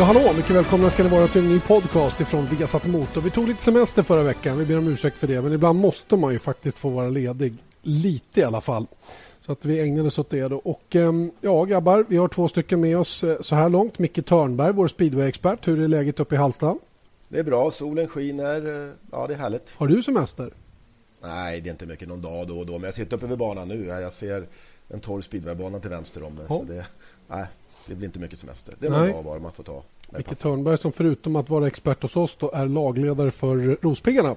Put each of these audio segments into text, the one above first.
Ja, hallå! Mycket välkomna ska ni vara till en ny podcast ifrån Viasat Motor. Vi tog lite semester förra veckan, vi ber om ursäkt för det. Men ibland måste man ju faktiskt få vara ledig. Lite i alla fall. Så att vi ägnade oss åt det. Då. Och ehm, ja, grabbar, vi har två stycken med oss eh, så här långt. Micke Törnberg, vår speedway-expert. Hur är läget uppe i Hallsta? Det är bra, solen skiner. Ja, det är härligt. Har du semester? Nej, det är inte mycket någon dag då och då. Men jag sitter uppe vid banan nu. Jag ser en torr speedwaybana till vänster om mig. Så det, nej, det blir inte mycket semester. Det är någon dag bara man får ta. Micke Törnberg som förutom att vara expert hos oss då är lagledare för Rospiggarna.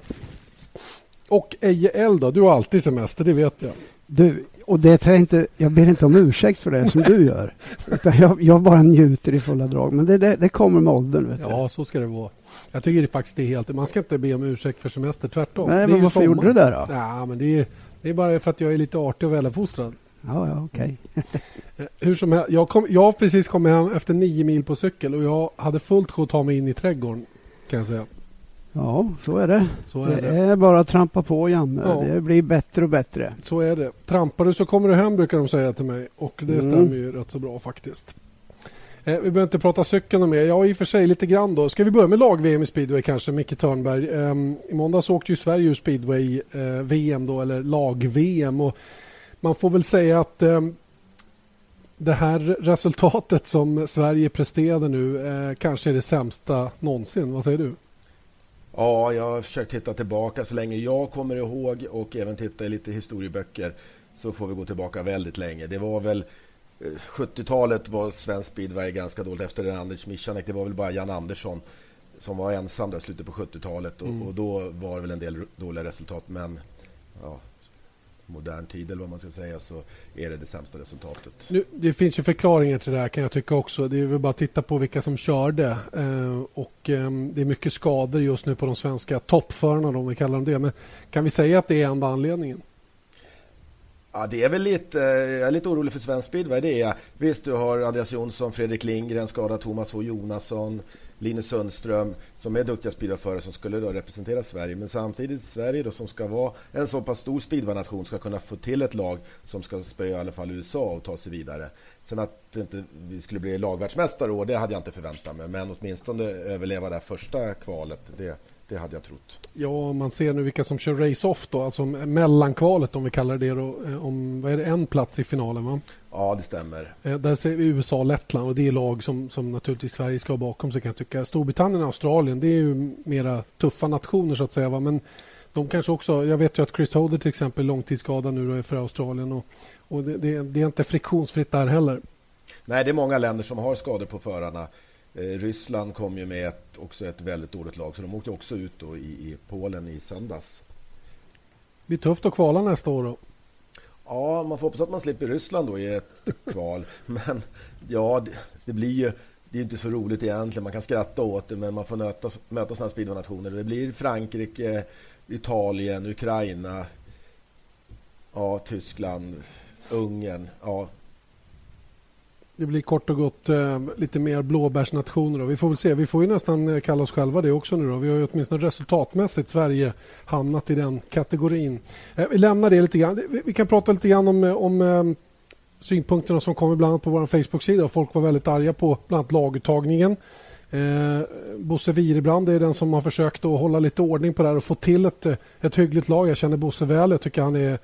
Och Eje Eld då, du har alltid semester, det vet jag. Du, och det tar jag inte, jag ber inte om ursäkt för det som du gör. Utan jag, jag bara njuter i fulla drag. Men det, det, det kommer med åldern. Vet ja, du. så ska det vara. Jag tycker det faktiskt är helt... Man ska inte be om ursäkt för semester, tvärtom. Nej, men varför gjorde du det då? Ja, men det är, det är bara för att jag är lite artig och väluppfostrad. Ja, ja, okej. Okay. Eh, hur som helst, jag, kom, jag har precis kommit hem efter nio mil på cykel och jag hade fullt sjå att ta mig in i trädgården. Kan jag säga. Ja, så är det. Så är det, det. är bara att trampa på, Janne. Ja. Det blir bättre och bättre. Så är det. Trampar du så kommer du hem, brukar de säga till mig. Och det mm. stämmer ju rätt så bra faktiskt. Eh, vi behöver inte prata cykeln mer. Ja, i och för sig lite grann då. Ska vi börja med lag-VM i speedway kanske, Micke Törnberg? Eh, I måndags åkte ju Sverige ur speedway-VM eh, då, eller lag-VM. Och man får väl säga att eh, det här resultatet som Sverige presterade nu eh, kanske är det sämsta någonsin. Vad säger du? Ja, jag har försökt titta tillbaka så länge jag kommer ihåg och även titta i lite historieböcker så får vi gå tillbaka väldigt länge. Det var väl 70-talet eh, var svensk speedway ganska dåligt efter den Anders Michanek. Det var väl bara Jan Andersson som var ensam där slutet på 70-talet och, mm. och, då var det väl en del dåliga resultat. Men ja, modern tid eller vad man ska säga så är det det sämsta resultatet. Nu, det finns ju förklaringar till det här kan jag tycka också. Det är väl bara att titta på vilka som körde eh, och eh, det är mycket skador just nu på de svenska toppförarna om vi kallar dem det. Men kan vi säga att det är enda anledningen? Ja, det är väl lite, eh, jag är lite orolig för svensk speedway. Det är. Visst, du har Andreas Jonsson, Fredrik Lindgren, skadad Thomas H Jonasson, Linus Sundström som är duktiga speedwayförare som skulle då representera Sverige. Men samtidigt Sverige då som ska vara en så pass stor speedwaynation ska kunna få till ett lag som ska spöa i alla fall USA och ta sig vidare. Sen att inte vi skulle bli lagvärldsmästare det hade jag inte förväntat mig. Men åtminstone överleva det första kvalet, det, det hade jag trott. Ja, man ser nu vilka som kör race-off då, alltså mellankvalet om vi kallar det då, eh, om vad är det, en plats i finalen va? Ja, det stämmer. Eh, där ser vi USA och Lettland och det är lag som, som naturligtvis Sverige ska ha bakom sig kan jag tycka. Storbritannien och Australien det är ju mera tuffa nationer så att säga va? men de kanske också, jag vet ju att Chris Holder till exempel är långtidsskadad nu då för Australien och, och det, det, det är inte friktionsfritt där heller. Nej, det är många länder som har skador på förarna. Eh, Ryssland kom ju med ett, också ett väldigt dåligt lag så de åkte också ut då i, i Polen i söndags. Det blir tufft att kvala nästa år då. Ja, man får hoppas att man slipper Ryssland då i ett kval. Men ja, det, det blir ju det är inte så roligt egentligen. Man kan skratta åt det, men man får möta, möta sådana speedway-nationer. Det blir Frankrike, Italien, Ukraina, ja, Tyskland, Ungern. Ja, det blir kort och gott eh, lite mer blåbärsnationer. Då. Vi får väl se. Vi får ju nästan eh, kalla oss själva det också nu. Då. Vi har ju åtminstone resultatmässigt Sverige hamnat i den kategorin. Eh, vi lämnar det lite grann. Vi, vi kan prata lite grann om, eh, om eh, synpunkterna som kommer bland annat på vår Facebook-sida. Folk var väldigt arga på bland annat laguttagningen. Eh, Bosse Wirebrand är den som har försökt att hålla lite ordning på det här och få till ett, eh, ett hyggligt lag. Jag känner Bosse väl. Jag tycker han är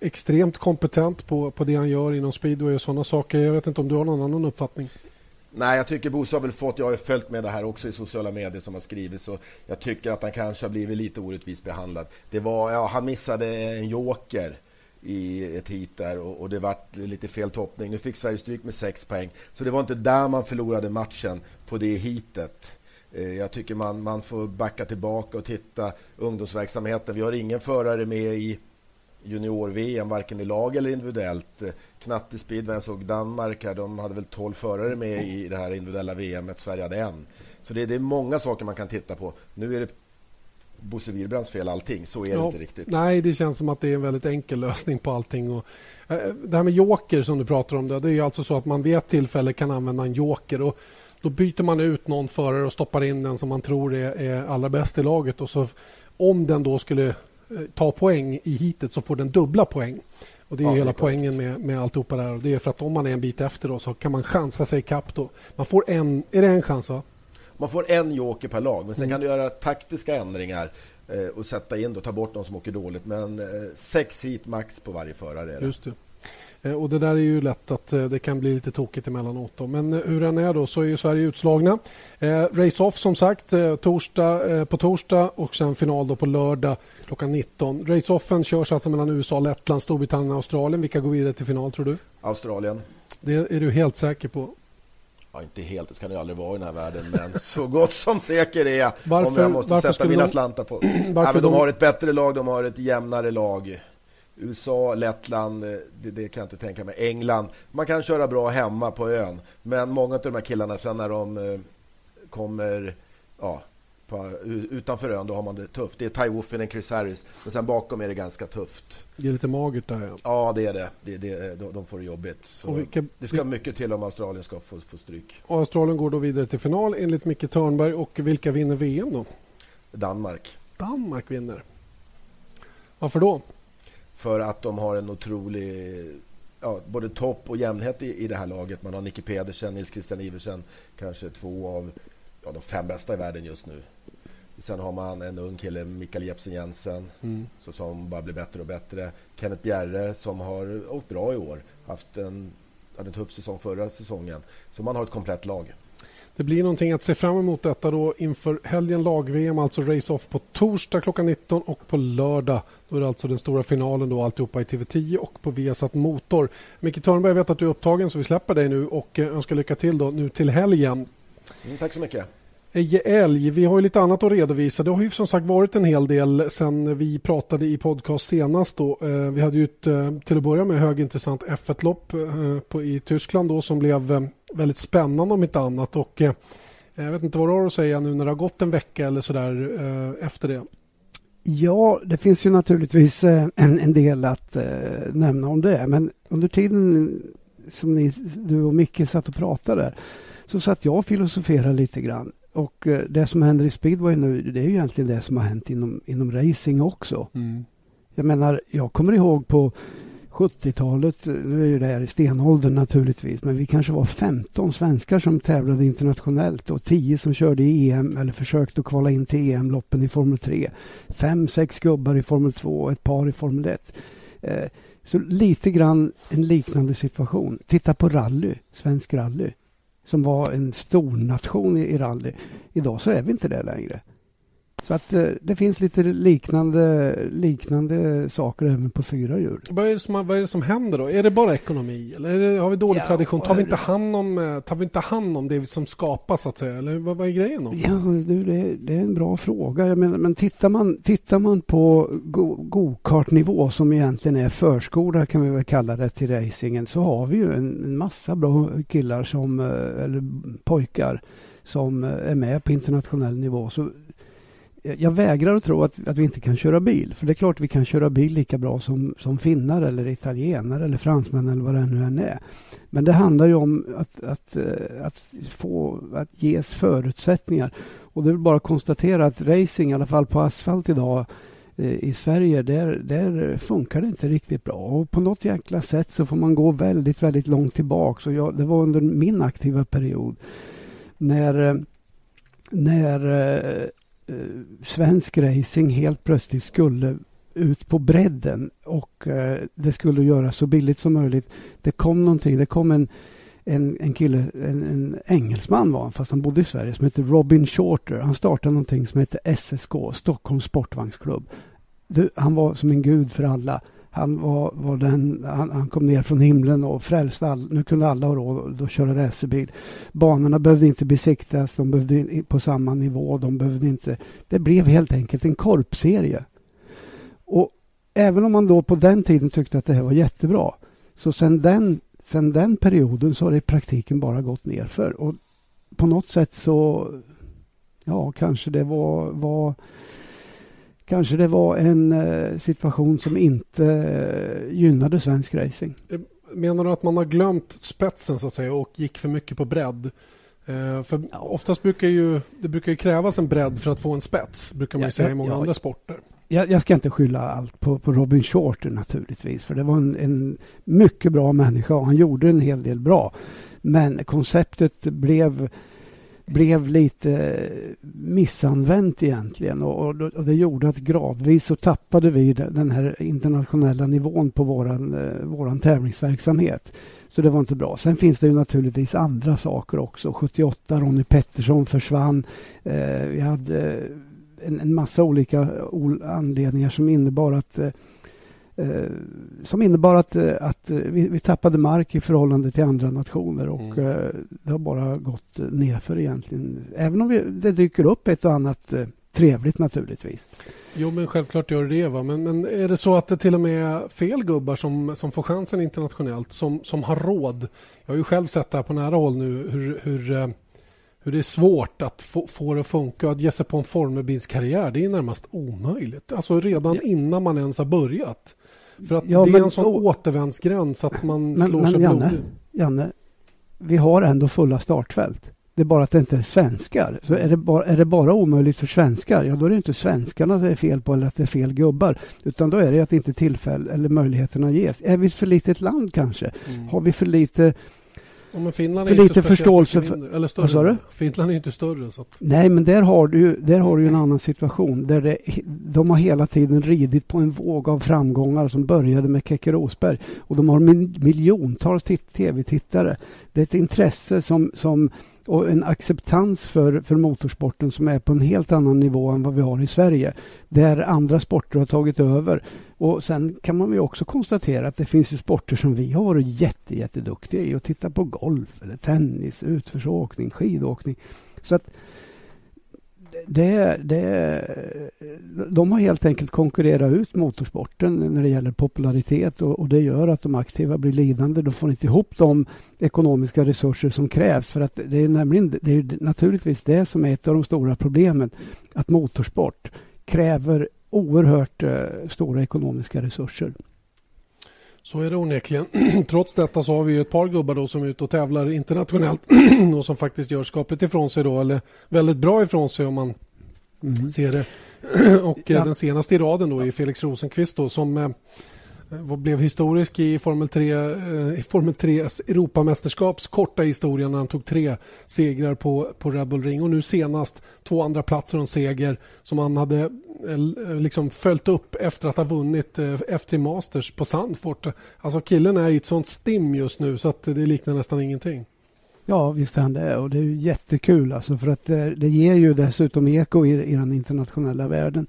extremt kompetent på, på det han gör inom speedway och sådana saker. Jag vet inte om du har någon annan uppfattning? Nej, jag tycker Bosse har väl fått, jag har följt med det här också i sociala medier som har skrivits och jag tycker att han kanske har blivit lite orättvist behandlad. Det var, ja, han missade en joker i ett hit där och, och det var lite fel toppning. Nu fick Sverige stryk med sex poäng. Så det var inte där man förlorade matchen på det hitet. Eh, jag tycker man, man får backa tillbaka och titta ungdomsverksamheten. Vi har ingen förare med i junior-VM, varken i lag eller individuellt. Knatte speedway såg Danmark här, de hade väl 12 förare med i det här individuella VM, Sverige hade en. Så det, det, är många saker man kan titta på. Nu är det Bosse Wirbrands fel allting, så är ja, det inte riktigt. Nej, det känns som att det är en väldigt enkel lösning på allting. Och, äh, det här med joker som du pratar om, det, det är alltså så att man vid ett tillfälle kan använda en joker. Och då byter man ut någon förare och stoppar in den som man tror är, är allra bäst i laget. Och så, om den då skulle Eh, ta poäng i hitet så får den dubbla poäng. Och Det är ja, hela poängen med, med alltihopa där. Det är för att om man är en bit efter då, så kan man chansa sig ikapp. Då. Man får en, är det en chans? Va? man får en joker per lag, men sen Mm. kan du göra taktiska ändringar eh, och sätta in och ta bort de som åker dåligt. Men eh, sex hit max på varje förare är det. Just det. Eh, Och det där är ju lätt att eh, det kan bli lite tokigt emellanåt. Då. Men eh, hur den är då så är ju Sverige utslagna. Eh, Race-off som sagt torsdag, eh, på torsdag och sen final då på lördag klockan 19. Race-offen körs alltså mellan USA, Lettland, Storbritannien och Australien. Vilka går vidare till final tror du? Australien. Det är du helt säker på. Ja, inte helt, det ska det aldrig vara i den här världen, men så gott som säker är jag Varför- om jag måste sätta mina de- slantar på. Varför men de de- har ett bättre lag, de har ett jämnare lag. USA, Lettland, eh, det, det kan jag inte tänka mig. England, man kan köra bra hemma på ön, men många av de här killarna sen när de eh, kommer ja, på, utanför ön, då har man det tufft. Det är Ty Woffinen, Chris Harris, men sen bakom är det ganska tufft. Det är lite magert där. Ja. Ja, det är det. det, det de, de får det jobbigt. Och vilka, det ska mycket till om Australien ska få, få stryk. och Australien går då vidare till final enligt Micke Törnberg. Och vilka vinner VM då? Danmark. Danmark vinner. Varför då? För att de har en otrolig ja, både topp och jämnhet i, i det här laget. Man har Nicky Pedersen, Nils Christian Iversen, kanske två av ja, de fem bästa i världen just nu. Sen har man en ung kille, Mikael Jepsen Jensen, Mm. så som bara blir bättre och bättre. Kenneth Bjerre som har åkt bra i år, haft en, hade en tuff säsong förra säsongen. Så man har ett komplett lag. Det blir någonting att se fram emot detta då inför helgen lag-VM, alltså race-off på torsdag klockan 19 och på lördag. Då är det alltså den stora finalen då alltihopa i TV10 och på Viasat Motor. Micke Törnberg, jag vet att du är upptagen så vi släpper dig nu och eh, önskar lycka till då nu till helgen. Mm, tack så mycket. Eje Älg, vi har ju lite annat att redovisa. Det har ju som sagt varit en hel del sen vi pratade i podcast senast. Då. Eh, vi hade ju ett, eh, till att börja med högintressant F1-lopp eh, i Tyskland då, som blev väldigt spännande om inte annat. Och, jag vet inte vad du har att säga nu när det har gått en vecka eller sådär efter det. Ja, det finns ju naturligtvis en, en del att nämna om det. Men under tiden som ni, du och Micke satt och pratade så satt jag och filosoferade lite grann. Och eh, det som händer i speedway nu, det är ju egentligen det som har hänt inom, inom racing också. Jag menar, jag kommer ihåg på 70-talet, nu är ju det här i stenåldern naturligtvis, men vi kanske var 15 svenskar som tävlade internationellt och 10 som körde i EM eller försökte att kvala in till EM-loppen i Formel 3. Fem, sex gubbar i Formel 2 och ett par i Formel 1. Eh, så lite grann en liknande situation. Titta på rally, svensk rally, som var en stor nation i, i rally. Idag så är vi inte det längre. Så att eh, det finns lite liknande, liknande saker även på fyra hjul. Vad är, det som, vad är det som händer då? Är det bara ekonomi eller det, har vi dålig Ja, tradition? Tar vi, inte hand om, eh, tar vi inte hand om det som skapas så att säga? Eller vad, vad är grejen då? Ja, du, det, det är en bra fråga. Menar, men tittar man, tittar man på go- go-kart-nivå som egentligen är förskola kan vi väl kalla det till racingen så har vi ju en, en massa bra killar som, eh, eller pojkar som är med på internationell nivå. Så Eh, jag vägrar att tro att, att vi inte kan köra bil. För det är klart vi kan köra bil lika bra som, som finnar eller italienare eller fransmän eller vad det nu än är. Men det handlar ju om att, att, eh, att, få, att ges förutsättningar. Och det är bara att konstatera att racing, i alla fall på asfalt idag eh, i Sverige, där, där funkar det inte riktigt bra. Och på något jäkla sätt så får man gå väldigt, väldigt långt tillbaka. Och jag, det var under min aktiva period när, när Eh, svensk racing helt plötsligt skulle ut på bredden och eh, det skulle göras så billigt som möjligt. Det kom någonting, det kom en, en, en kille, en, en engelsman var han, fast han bodde i Sverige, som hette Robin Shorter. Han startade någonting som hette SSK, Stockholms Sportvagnsklubb. Du, han var som en gud för alla. Han, var, var den, han, han kom ner från himlen och frälste all, Nu kunde alla ha råd att köra racerbil. Banorna behövde inte besiktas, de behövde in- på samma nivå. De behövde inte, det blev helt enkelt en korpserie. Och även om man då på den tiden tyckte att det här var jättebra så sen den, sen den perioden så har det i praktiken bara gått nerför. Och på något sätt så, ja, kanske det var, var Kanske det var en eh, situation som inte eh, gynnade svensk racing. Menar du att man har glömt spetsen så att säga och gick för mycket på bredd? Eh, för Ja. oftast brukar ju, det brukar ju krävas en bredd för att få en spets, brukar man ju Ja, säga i många ja. andra sporter. Jag, jag ska inte skylla allt på, på Robin Shorter naturligtvis, för det var en, en mycket bra människa och han gjorde en hel del bra. Men konceptet blev blev lite eh, missanvänt egentligen och, och, och, det gjorde att gradvis så tappade vi den här internationella nivån på våran, eh, våran tävlingsverksamhet. Så det var inte bra. Sen finns det ju naturligtvis andra saker också. 78, Ronny Pettersson försvann. Eh, vi hade en, en massa olika anledningar som innebar att eh, som innebar att, eh, att vi, vi, tappade mark i förhållande till andra nationer och mm. eh, det har bara gått nerför egentligen. Även om vi, det dyker upp ett och annat eh, trevligt naturligtvis. Jo, men självklart gör det va. Men, men är det så att det till och med är fel gubbar som, som får chansen internationellt, som, som har råd? Jag har ju själv sett det här på nära håll nu, hur, hur eh, hur det är svårt att få, få det att funka. Att ge sig på en formelbilskarriär det är närmast omöjligt. Alltså redan ja. innan man ens har börjat. För att ja, det är men, en sån och, återvändsgränd så att man men, slår men, sig Janne, blodig. Janne, vi har ändå fulla startfält. Det är bara att det inte är svenskar. Så är det, bara, är det bara omöjligt för svenskar, ja då är det inte svenskarna det är fel på eller att det är fel gubbar. Utan då är det att inte tillfälle eller möjligheterna ges. Är vi ett för litet land kanske? Mm. Har vi för lite Ja, för lite förståelse för... Eller större. Finland är inte större. Så att... Nej, men där har du, där har du en annan situation. Där det, de har hela tiden ridit på en våg av framgångar som började med Keke Rosberg. Och de har miljontals tv-tittare. Det är ett intresse som, som och en acceptans för, för motorsporten som är på en helt annan nivå än vad vi har i Sverige. Där andra sporter har tagit över. Och Sen kan man ju också konstatera att det finns ju sporter som vi har varit jätte, jätteduktiga i. Att titta på golf, eller tennis, utförsåkning, skidåkning. Så att det, det, de har helt enkelt konkurrerat ut motorsporten när det gäller popularitet och, och, det gör att de aktiva blir lidande. De får inte ihop de ekonomiska resurser som krävs. För att det är nämligen det är naturligtvis det som är ett av de stora problemen. Att motorsport kräver oerhört eh, stora ekonomiska resurser. Så är det onekligen. Trots detta så har vi ett par gubbar då som är ute och tävlar internationellt och som faktiskt gör skapligt ifrån sig då, eller väldigt bra ifrån sig om man mm. ser det. och eh, ja. den senaste i raden då är Felix Rosenqvist då, som eh, Eh, blev historisk i Formel 3, eh, i Formel 3 Europamästerskaps korta historia när han tog tre segrar på, på Red Bull Ring och nu senast två andra platser och en seger som han hade eh, liksom följt upp efter att ha vunnit F3 Masters på Sandfort. Alltså killen är i ett sånt stim just nu så att det liknar nästan ingenting. Ja, visst är han det. Och det är jättekul alltså för att det ger ju dessutom eko i, i den internationella världen.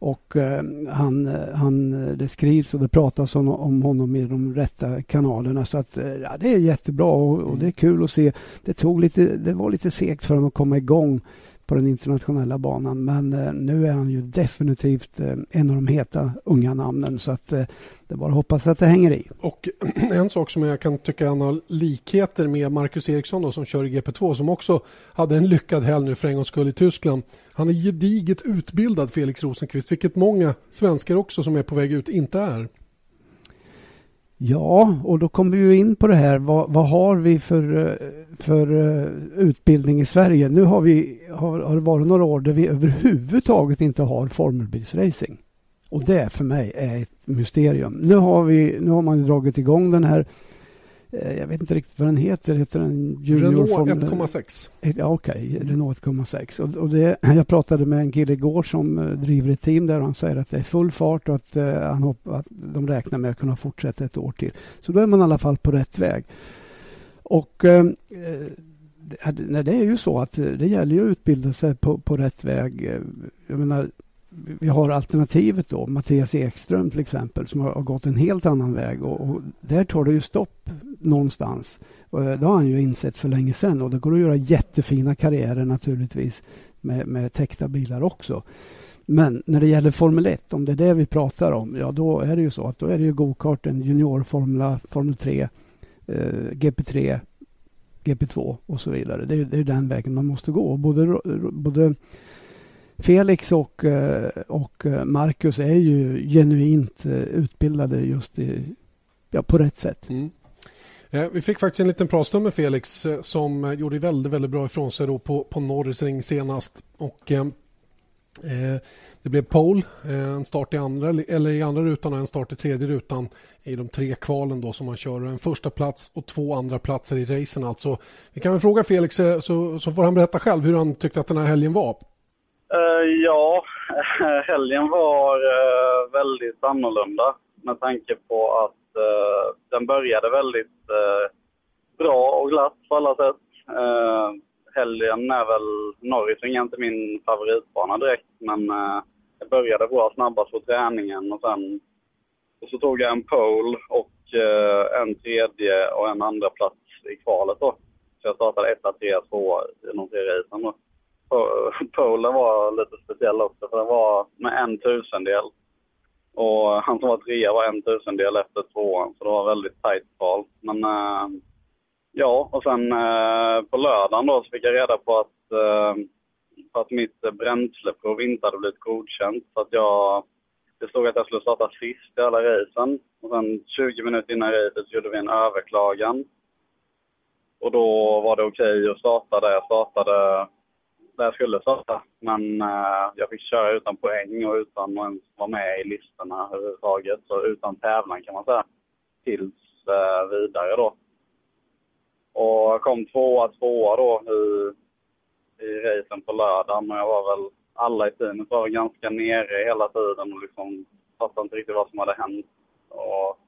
Och eh, han, han, det skrivs och det pratas om, om honom i de rätta kanalerna. Så att, eh, ja, det är jättebra och, och, det är kul att se. Det, tog lite, det var lite segt för honom att komma igång på den internationella banan. Men eh, nu är han ju definitivt eh, en av de heta unga namnen. Så att, eh, det är bara att hoppas att det hänger i. Och en sak som jag kan tycka han har likheter med Marcus Eriksson då, som kör i GP2 som också hade en lyckad helg nu för en gångs skull i Tyskland. Han är gediget utbildad Felix Rosenqvist vilket många svenskar också som är på väg ut inte är. Ja, och då kommer vi in på det här. Vad, vad har vi för, eh, för eh, utbildning i Sverige? Nu har, vi, har, har det varit några år där vi överhuvudtaget inte har formelbilsracing. Och det för mig är ett mysterium. Nu har, vi, nu har man dragit igång den här Eh, jag vet inte riktigt vad den heter. Heter den Junior Renault 1,6. Ja, Okej, okay. Renault 1,6. Och, och det, jag pratade med en kille igår som uh, driver ett team där och han säger att det är full fart och att, uh, han hopp, att de räknar med att kunna fortsätta ett år till. Så då är man i alla fall på rätt väg. Och uh, det, det är ju så att det gäller ju att utbilda sig på, på rätt väg. Jag menar, vi har alternativet då, Mattias Ekström till exempel, som har gått en helt annan väg. Och, och där tar det ju stopp någonstans. Och det har han ju insett för länge sedan och det går att göra jättefina karriärer naturligtvis med, med täckta bilar också. Men när det gäller Formel 1, om det är det vi pratar om, ja då är det ju så att då är det ju gokarten, juniorformula, Formel 3, eh, GP3, GP2 och så vidare. Det är, det är den vägen man måste gå. Både, både Felix och, eh, och eh, Marcus är ju genuint eh, utbildade just i, ja, på rätt sätt. Mm. Vi fick faktiskt en liten pratstund med Felix som gjorde väldigt, väldigt bra ifrån sig då på, på Norrisring senast. Och, Eh, det blev pole, en start i andra, eller i andra rutan och en start i tredje rutan i de tre kvalen då som man kör. En första plats och två andra platser i racen alltså. Vi kan väl fråga Felix så, så får han berätta själv hur han tyckte att den här helgen var. Eh, ja, helgen var eh, väldigt annorlunda med tanke på att eh, den började väldigt bra och glatt på alla sätt helgen är väl Norrising inte min favoritbana direkt, men eh, jag började bra snabbast på träningen och sen och så tog jag en pole och eh, en tredje och en andra plats i kvalet då. Så jag startade etta, trea, tvåa i de tre racen då. Polen var lite speciell också för den var med en tusendel. Och han som var trea var en tusendel efter tvåan, så det var väldigt tajt val. Men eh, Ja, och sen eh, på lördagen då så fick jag reda på att, eh, att mitt bränsleprov inte hade blivit godkänt. Så att jag, det stod att jag skulle starta sist i alla racen. Och sen 20 minuter innan racet så gjorde vi en överklagan. Och då var det okej okay att starta där jag startade, där jag skulle starta. Men eh, jag fick köra utan poäng och utan att ens vara med i listorna överhuvudtaget. Så utan tävlan kan man säga. Tills eh, vidare då. Och jag kom tvåa, tvåa då i, i racen på lördagen och jag var väl, alla i teamet var ganska nere hela tiden och liksom fattade inte riktigt vad som hade hänt. Och,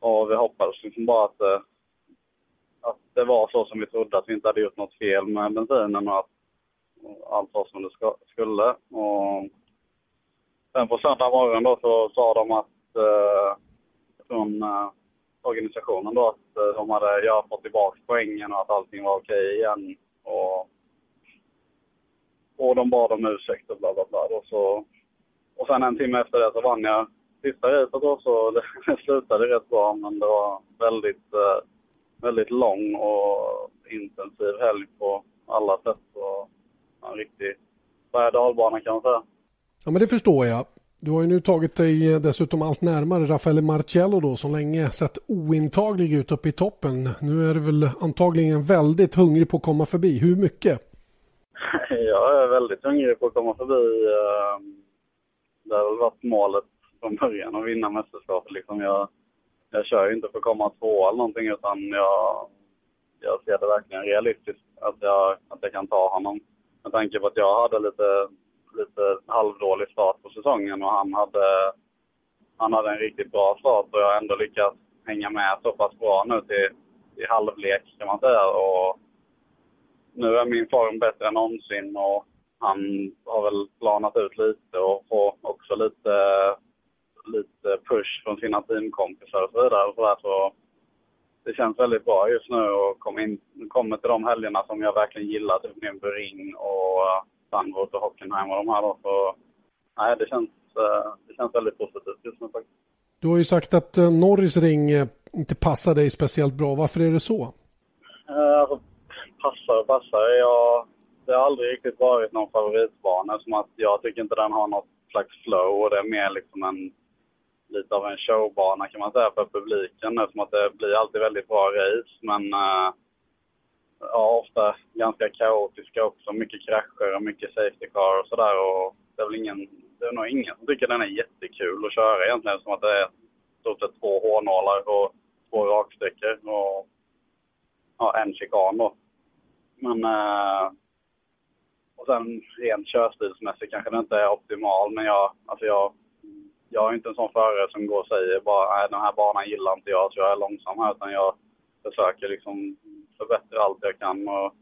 och vi hoppades liksom bara att, eh, att det var så som vi trodde, att vi inte hade gjort något fel med bensinen och att allt var som det ska, skulle. Och sen på söndag morgon då så sa de att eh, från eh, organisationen då att eh, de hade ja, fått tillbaka poängen och att allting var okej igen. Och, och de bad om ursäkt och bla bla bla. Och, så, och sen en timme efter det så vann jag sista racet då så det, det slutade rätt bra men det var väldigt, eh, väldigt lång och intensiv helg på alla sätt. Och en riktig berg dalbana kan man säga. Ja men det förstår jag. Du har ju nu tagit dig eh, dessutom allt närmare Raffaele Marcello då som länge sett ointaglig ut uppe i toppen. Nu är du väl antagligen väldigt hungrig på att komma förbi. Hur mycket? Jag är väldigt hungrig på att komma förbi. Ehm, det har väl varit målet från början att vinna mästerskapet. Liksom jag, jag kör ju inte för att komma två eller någonting utan jag, jag ser det verkligen realistiskt att jag, att jag kan ta honom. Med tanke på att jag hade lite lite halvdålig start på säsongen och han hade, han hade en riktigt bra start och jag har ändå lyckats hänga med så pass bra nu till, till halvlek kan man säga. Och nu är min form bättre än någonsin och han har väl planat ut lite och får också lite, lite push från sina teamkompisar och så vidare. Så, där, så det känns väldigt bra just nu och komma in, kommer till de helgerna som jag verkligen gillar, typ Nürnberg och Sandvort och Hockenheim och de här då. Så nej, det känns, eh, det känns väldigt positivt just nu faktiskt. Du har ju sagt att eh, Norris ring eh, inte passar dig speciellt bra. Varför är det så? Alltså, passar och passar. Jag, det har aldrig riktigt varit någon favoritbana. Som att jag tycker inte den har något slags flow och det är mer liksom en lite av en showbana kan man säga för publiken. eftersom att det blir alltid väldigt bra race men uh, ja, ofta ganska kaotiska också. Mycket krascher och mycket safety car och sådär. Och det är väl ingen, det är nog ingen som tycker den är jättekul att köra egentligen. eftersom att det är stort sett två hårnålar och två raksträckor och ja, en chikan då. Men eh, och sen rent körstilsmässigt kanske det inte är optimal, men jag, alltså jag, jag är inte en sån förare som går och säger bara nej den här banan gillar inte jag så jag är långsam här, utan jag försöker liksom förbättra allt jag kan. Och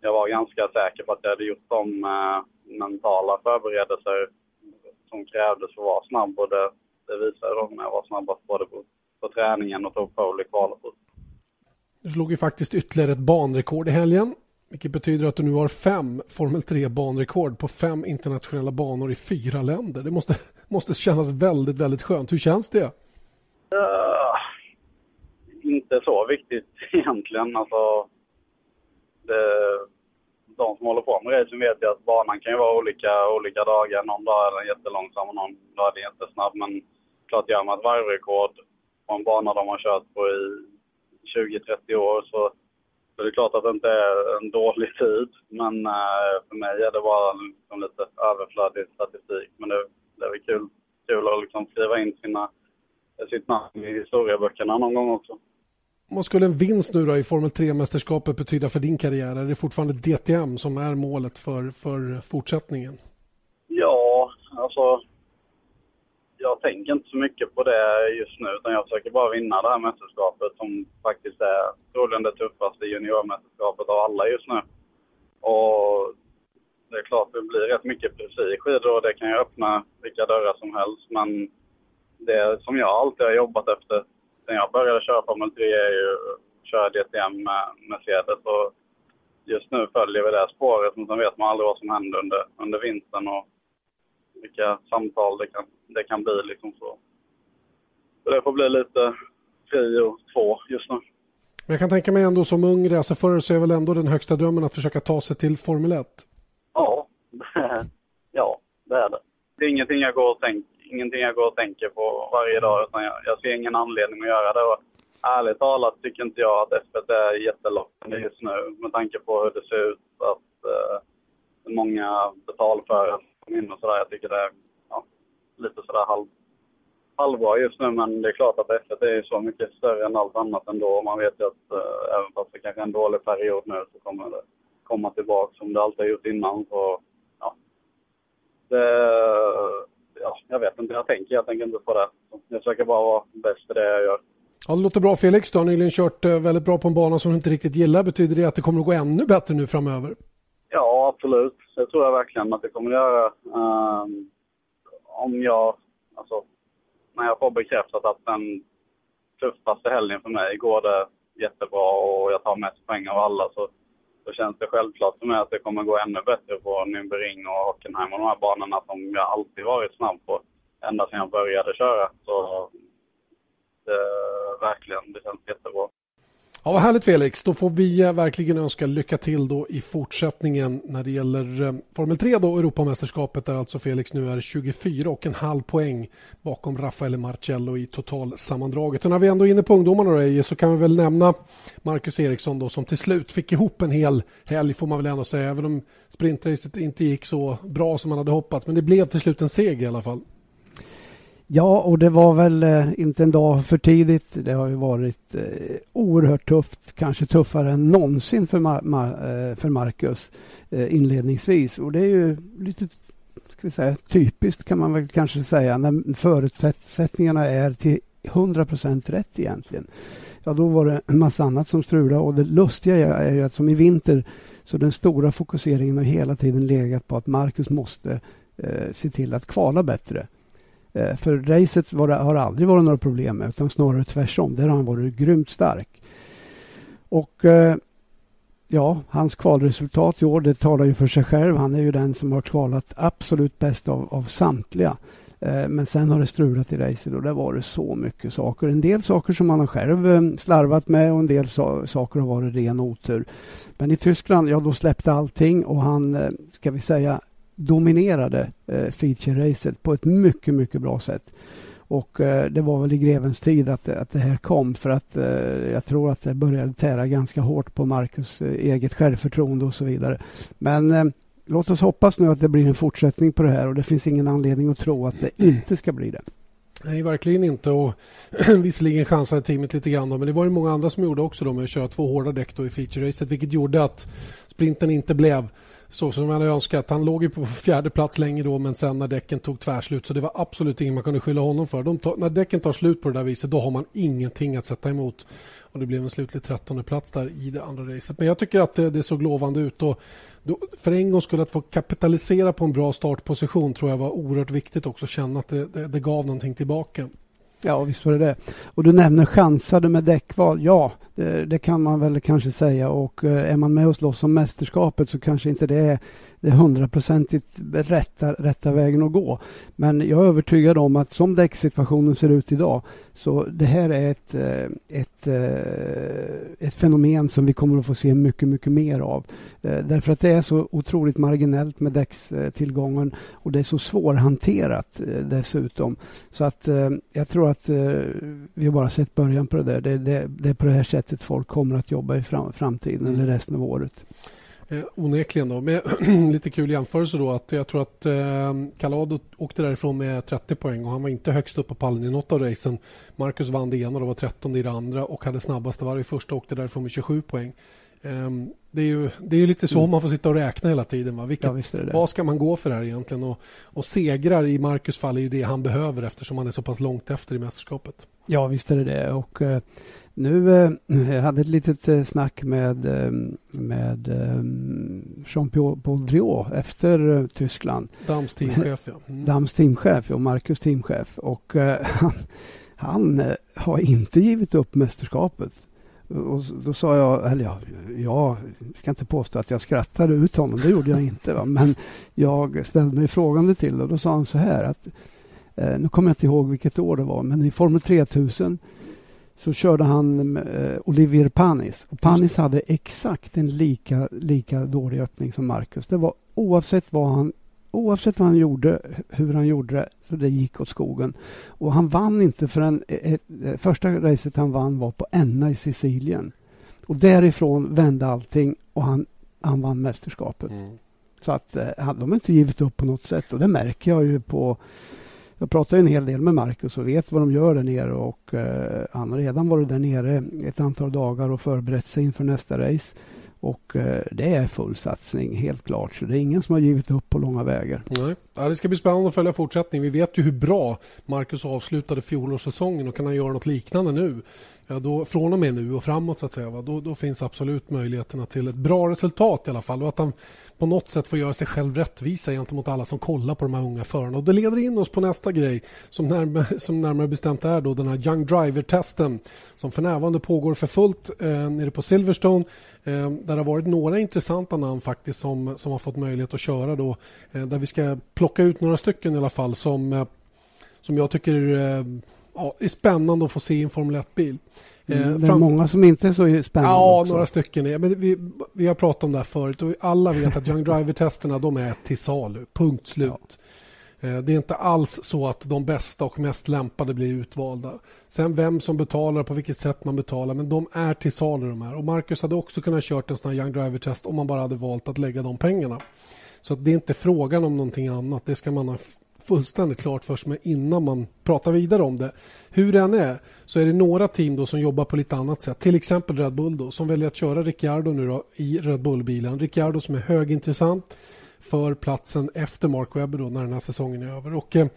jag var ganska säker på att jag hade gjort de eh, mentala förberedelser som krävdes för att vara snabb. Och det, det visade de när jag var snabbast både på, på träningen och tog pole i kvalet. Du slog ju faktiskt ytterligare ett banrekord i helgen. Vilket betyder att du nu har fem Formel 3-banrekord på fem internationella banor i fyra länder. Det måste, måste kännas väldigt, väldigt skönt. Hur känns det? Uh, inte så viktigt egentligen. Alltså, det, de som håller på med racing vet ju att banan kan ju vara olika, olika dagar. Någon dag är den jättelångsam och någon dag är den jättesnabb. Men klart gör man ett varvrekord på en bana de har kört på i 20-30 år så så det är klart att det inte är en dålig tid, men eh, för mig är det bara liksom lite överflödig statistik. Men det, det är väl kul, kul att liksom skriva in sina, sitt namn i historieböckerna någon gång också. Vad skulle en vinst nu då i Formel 3-mästerskapet betyda för din karriär? Är det fortfarande DTM som är målet för, för fortsättningen? Ja, alltså jag tänker inte så mycket på det just nu utan jag försöker bara vinna det här mästerskapet som faktiskt är troligen det tuffaste juniormästerskapet av alla just nu. Och det är klart det blir rätt mycket prestige och det kan ju öppna vilka dörrar som helst men det som jag alltid har jobbat efter sen jag började köra Formel 3 är ju att köra DTM med Mercedes och just nu följer vi det spåret men sen vet man aldrig vad som händer under, under vintern och vilka samtal det kan, det kan bli. Liksom så. så det får bli lite prio två just nu. Men jag kan tänka mig ändå som ung racerförare så är väl ändå den högsta drömmen att försöka ta sig till Formel 1? Ja, ja det är det. Det är ingenting jag går och, tänk, ingenting jag går och tänker på varje dag utan jag, jag ser ingen anledning att göra det. Och ärligt talat tycker inte jag att F1 är jättelockande just nu med tanke på hur det ser ut. Att eh, många betalförare kom in och sådär. Jag tycker det är ja, lite sådär halv, halvbra just nu, men det är klart att F1 är så mycket större än allt annat ändå. Man vet ju att äh, även fast det kanske är en dålig period nu så kommer det komma tillbaka som det alltid har gjort innan. Så, ja, det, ja, jag vet inte, jag tänker jag tänker inte på det. Jag försöker bara vara bäst i det jag gör. Ja, det låter bra Felix. Du har nyligen kört eh, väldigt bra på en bana som du inte riktigt gillar. Betyder det att det kommer att gå ännu bättre nu framöver? Ja, absolut. Det tror jag verkligen att det kommer att göra. Um, om jag, alltså, när jag får bekräftat att den tuffaste helgen för mig går det jättebra och jag tar mest poäng av alla så, så känns det självklart för mig att det kommer gå ännu bättre på Nürburgring och Hockenheim och de här banorna som jag alltid varit snabb på ända sedan jag började köra. Så det, verkligen, det känns jättebra. Ja, vad härligt Felix. Då får vi eh, verkligen önska lycka till då i fortsättningen när det gäller eh, Formel 3 då, Europamästerskapet där alltså Felix nu är 24 och en halv poäng bakom Raffaele Marcello i totalsammandraget. Och när vi ändå är inne på ungdomarna då, så kan vi väl nämna Marcus Eriksson då som till slut fick ihop en hel helg får man väl ändå säga, även om sprintracet inte gick så bra som man hade hoppats. Men det blev till slut en seger i alla fall. Ja, och det var väl eh, inte en dag för tidigt. Det har ju varit eh, oerhört tufft, kanske tuffare än någonsin för, Mar Mar eh, för Marcus eh, inledningsvis. Och det är ju lite ska vi säga, typiskt kan man väl kanske säga när förutsättningarna är till 100 procent rätt egentligen. Ja, då var det en massa annat som strulade och det lustiga är ju att som i vinter så den stora fokuseringen har hela tiden legat på att Marcus måste eh, se till att kvala bättre. Eh, för racet var, har aldrig varit några problem med utan snarare tvärtom. Där har han varit grymt stark. Och eh, ja, hans kvalresultat i år det talar ju för sig själv. Han är ju den som har kvalat absolut bäst av, av samtliga. Eh, men sen har det strulat i racet och det var det så mycket saker. En del saker som han har själv slarvat med och en del saker har varit ren otur. Men i Tyskland, ja då släppte allting och han, ska vi säga, dominerade eh, feature-racet på ett mycket, mycket bra sätt. Och eh, det var väl i grevens tid att, att det här kom för att eh, jag tror att det började tära ganska hårt på Marcus eh, eget självförtroende och så vidare. Men eh, låt oss hoppas nu att det blir en fortsättning på det här och det finns ingen anledning att tro att det inte ska bli det. Nej, verkligen inte. Och visserligen chansade teamet lite grann då, men det var det många andra som gjorde också då med att köra två hårda däck då i feature-racet vilket gjorde att sprinten inte blev så som jag hade önskat. Han låg ju på fjärde plats länge då men sen när däcken tog tvärslut så det var absolut inget man kunde skylla honom för. De när däcken tar slut på det där viset då har man ingenting att sätta emot. Och det blev en slutlig trettonde plats där i det andra racet. Men jag tycker att det, det såg lovande ut och då, för en gång skulle att få kapitalisera på en bra startposition tror jag var oerhört viktigt också. Känna att det, det, det gav någonting tillbaka. Ja, visst var det det. Och du nämner chansade med däckval. Ja, det, det, kan man väl kanske säga. Och eh, är man med och slåss om mästerskapet så kanske inte det är det hundraprocentigt rätta, rätta vägen att gå. Men jag är övertygad om att som däcksituationen ser ut idag så det här är ett, eh, ett, eh, ett fenomen som vi kommer att få se mycket, mycket mer av. Därför att det är så otroligt marginellt med däckstillgången och det är så svårhanterat dessutom. Så att jag tror tror att eh, vi har bara sett början på det där. Det, det, det är på det här sättet folk kommer att jobba i fram, framtiden mm. eller resten av året. Eh, onekligen. Då. Med lite kul jämförelse då att jag tror att eh, Calado åkte därifrån med 30 poäng och han var inte högst upp på pallen i något av racen. Marcus vann det ena och var 13 i det andra och hade snabbaste varv i första och åkte därifrån med 27 poäng. Eh, det är ju det är lite så mm. man får sitta och räkna hela tiden. Va? Vilket, ja, vad ska man gå för här egentligen? Och, och segrar i Marcus fall är ju det han behöver eftersom han är så pass långt efter i mästerskapet. Ja, visst är det det. Och, eh, nu eh, jag hade ett litet eh, snack med, eh, med eh, Jean-Paul Driot efter eh, Tyskland. Dams teamchef, ja. Mm. Dams teamchef och Marcus teamchef. Och, han, han har inte givit upp mästerskapet. Och då sa jag, eller ja, jag ska inte påstå att jag skrattade ut honom, det gjorde jag inte. Va? Men jag ställde mig frågande till det och då sa han så här att eh, nu kommer jag inte ihåg vilket år det var, men i Formel 3000 så körde han eh, Olivier Panis. Och Panis hade exakt en lika, lika dålig öppning som Marcus. Det var oavsett vad han oavsett vad han gjorde, hur han gjorde det, så det gick åt skogen. Och han vann inte förrän... Ett, ett, första racet han vann var på Enna i Sicilien. Och därifrån vände allting och han, han vann mästerskapet. Mm. Så att eh, de har inte givit upp på något sätt och det märker jag ju på jag pratar en hel del med Marcus och vet vad de gör där nere och eh, han har redan varit där nere ett antal dagar och förberett sig inför nästa race. Och eh, det är full satsning, helt klart. Så det är ingen som har givit upp på långa vägar. Nej. Ja, det ska bli spännande att följa fortsättningen. Vi vet ju hur bra Marcus avslutade fjolårssäsongen och kan han göra något liknande nu? Ja, då, från och med nu och framåt så att säga, va? Då, då finns absolut möjligheterna till ett bra resultat i alla fall och att han på något sätt får göra sig själv rättvisa gentemot alla som kollar på de här unga förarna. Och det leder in oss på nästa grej som, närmare, som närmare bestämt är då den här Young Driver-testen som för närvarande pågår för fullt eh, nere på Silverstone. Eh, där det har varit några intressanta namn faktiskt som, som har fått möjlighet att köra då. Eh, där vi ska plocka ut några stycken i alla fall som, eh, som jag tycker eh, ja, är spännande att få se en Formel 1-bil. Mm, eh, det är många som inte är så spännande Ja, också. några stycken är. Men vi, vi har pratat om det här förut och alla vet att Young Driver-testerna de är till salu. Punkt slut. Ja. Eh, det är inte alls så att de bästa och mest lämpade blir utvalda. Sen vem som betalar, på vilket sätt man betalar, men de är till salu de här. Och Marcus hade också kunnat kört en sån här Young Driver-test om man bara hade valt att lägga de pengarna. Så det är inte frågan om någonting annat. Det ska man ha fullständigt klart för mig innan man pratar vidare om det. Hur det än är så är det några team då som jobbar på lite annat sätt. Till exempel Red Bull då, som väljer att köra Ricciardo nu då, i Red Bull-bilen. Ricciardo som är högintressant för platsen efter Mark Webber då, när den här säsongen är över. Och, eh,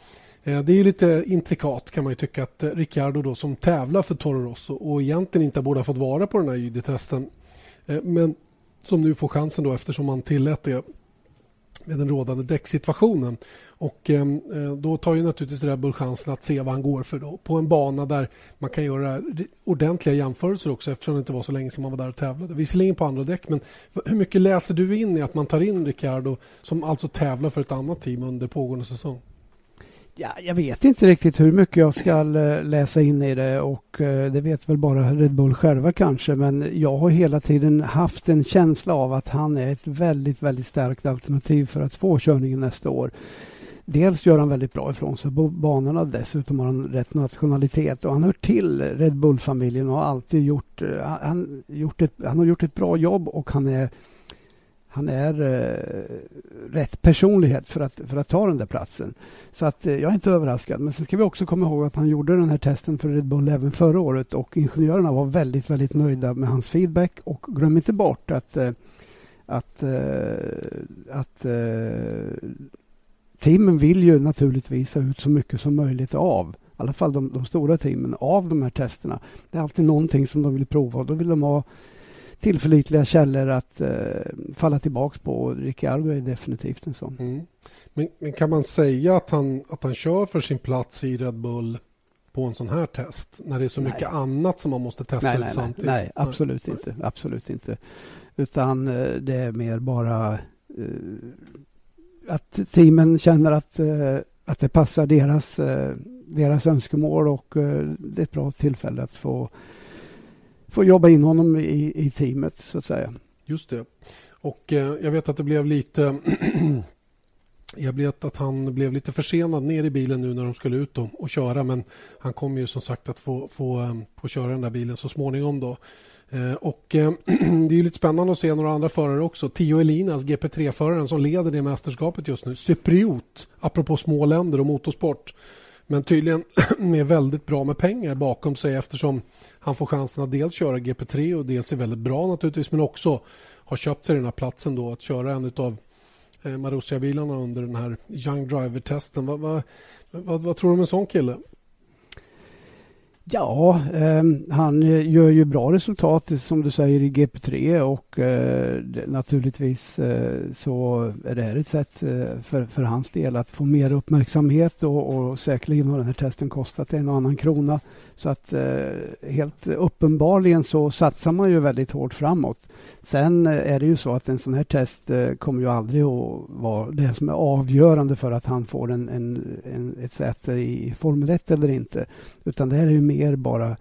det är lite intrikat kan man ju tycka att eh, Ricciardo då som tävlar för Toro Rosso och egentligen inte borde ha fått vara på den här ID-testen eh, men som nu får chansen då eftersom man tillät det med den rådande däcksituationen. Och, eh, eh, då tar ju naturligtvis Red Bull chansen att se vad han går för då, på en bana där man kan göra ordentliga jämförelser också eftersom det inte var så länge som man var där och tävlade. Visserligen på andra däck, men hur mycket läser du in i att man tar in Ricciardo som alltså tävlar för ett annat team under pågående säsong? Ja, jag vet inte riktigt hur mycket jag ska eh, läsa in i det och eh, det vet väl bara Red Bull själva kanske. Men jag har hela tiden haft en känsla av att han är ett väldigt, väldigt starkt alternativ för att få körningen nästa år. Dels gör han väldigt bra ifrån sig på banorna. Dessutom har han rätt nationalitet och han hör till Red Bull-familjen och har alltid gjort, eh, han, gjort ett, han har gjort ett bra jobb och han är han är eh, rätt personlighet för att, för att ta den där platsen. Så att eh, jag är inte överraskad. Men sen ska vi också komma ihåg att han gjorde den här testen för Red Bull även förra året och ingenjörerna var väldigt, väldigt nöjda med hans feedback och glöm inte bort att eh, att, eh, att eh, teamen vill ju naturligtvis ha ut så mycket som möjligt av i alla fall de, de stora teamen av de här testerna. Det är alltid någonting som de vill prova och då vill de ha tillförlitliga källor att eh, falla tillbaka på. Och Ricciardo är definitivt en sån. Mm. Men, men, kan man säga att han, att han kör för sin plats i Red Bull på en sån här test när det är så nej. mycket annat som man måste testa nej, nej, samtidigt? Nej, nej absolut inte. Absolut inte. Utan eh, det är mer bara uh, att teamen känner att, eh, att det passar deras, eh, deras önskemål och eh, det är ett bra tillfälle att få få jobba in honom i, i teamet så att säga. Just det. Och eh, jag vet att det blev lite jag vet att han blev lite försenad ner i bilen nu när de skulle ut och, och köra men han kommer ju som sagt att få, få, få köra den där bilen så småningom. Då. Eh, och eh, Det är lite spännande att se några andra förare också. Tio Elinas, GP3-föraren som leder det mästerskapet just nu. Cypriot, apropå små länder och motorsport. Men tydligen med väldigt bra med pengar bakom sig eftersom han får chansen att dels köra GP3 och dels är väldigt bra naturligtvis men också har köpt sig den här platsen då att köra en av eh, Marussia-bilarna under den här Young Driver-testen. Vad, vad, vad, vad tror du om en sån kille? Ja, ehm, eh, han gör ju bra resultat som du säger i GP3 och eh, naturligtvis eh, så är det här ett sätt eh, för, för hans del att få mer uppmärksamhet och, och säkerligen har den här testen kostat en och annan krona. Så att eh, helt uppenbarligen så satsar man ju väldigt hårt framåt. Sen är det ju så att en sån här test eh, kommer ju aldrig att vara det som är avgörande för att han får en, en, en ett säte i Formel 1 eller inte. Utan det här är ju mer bara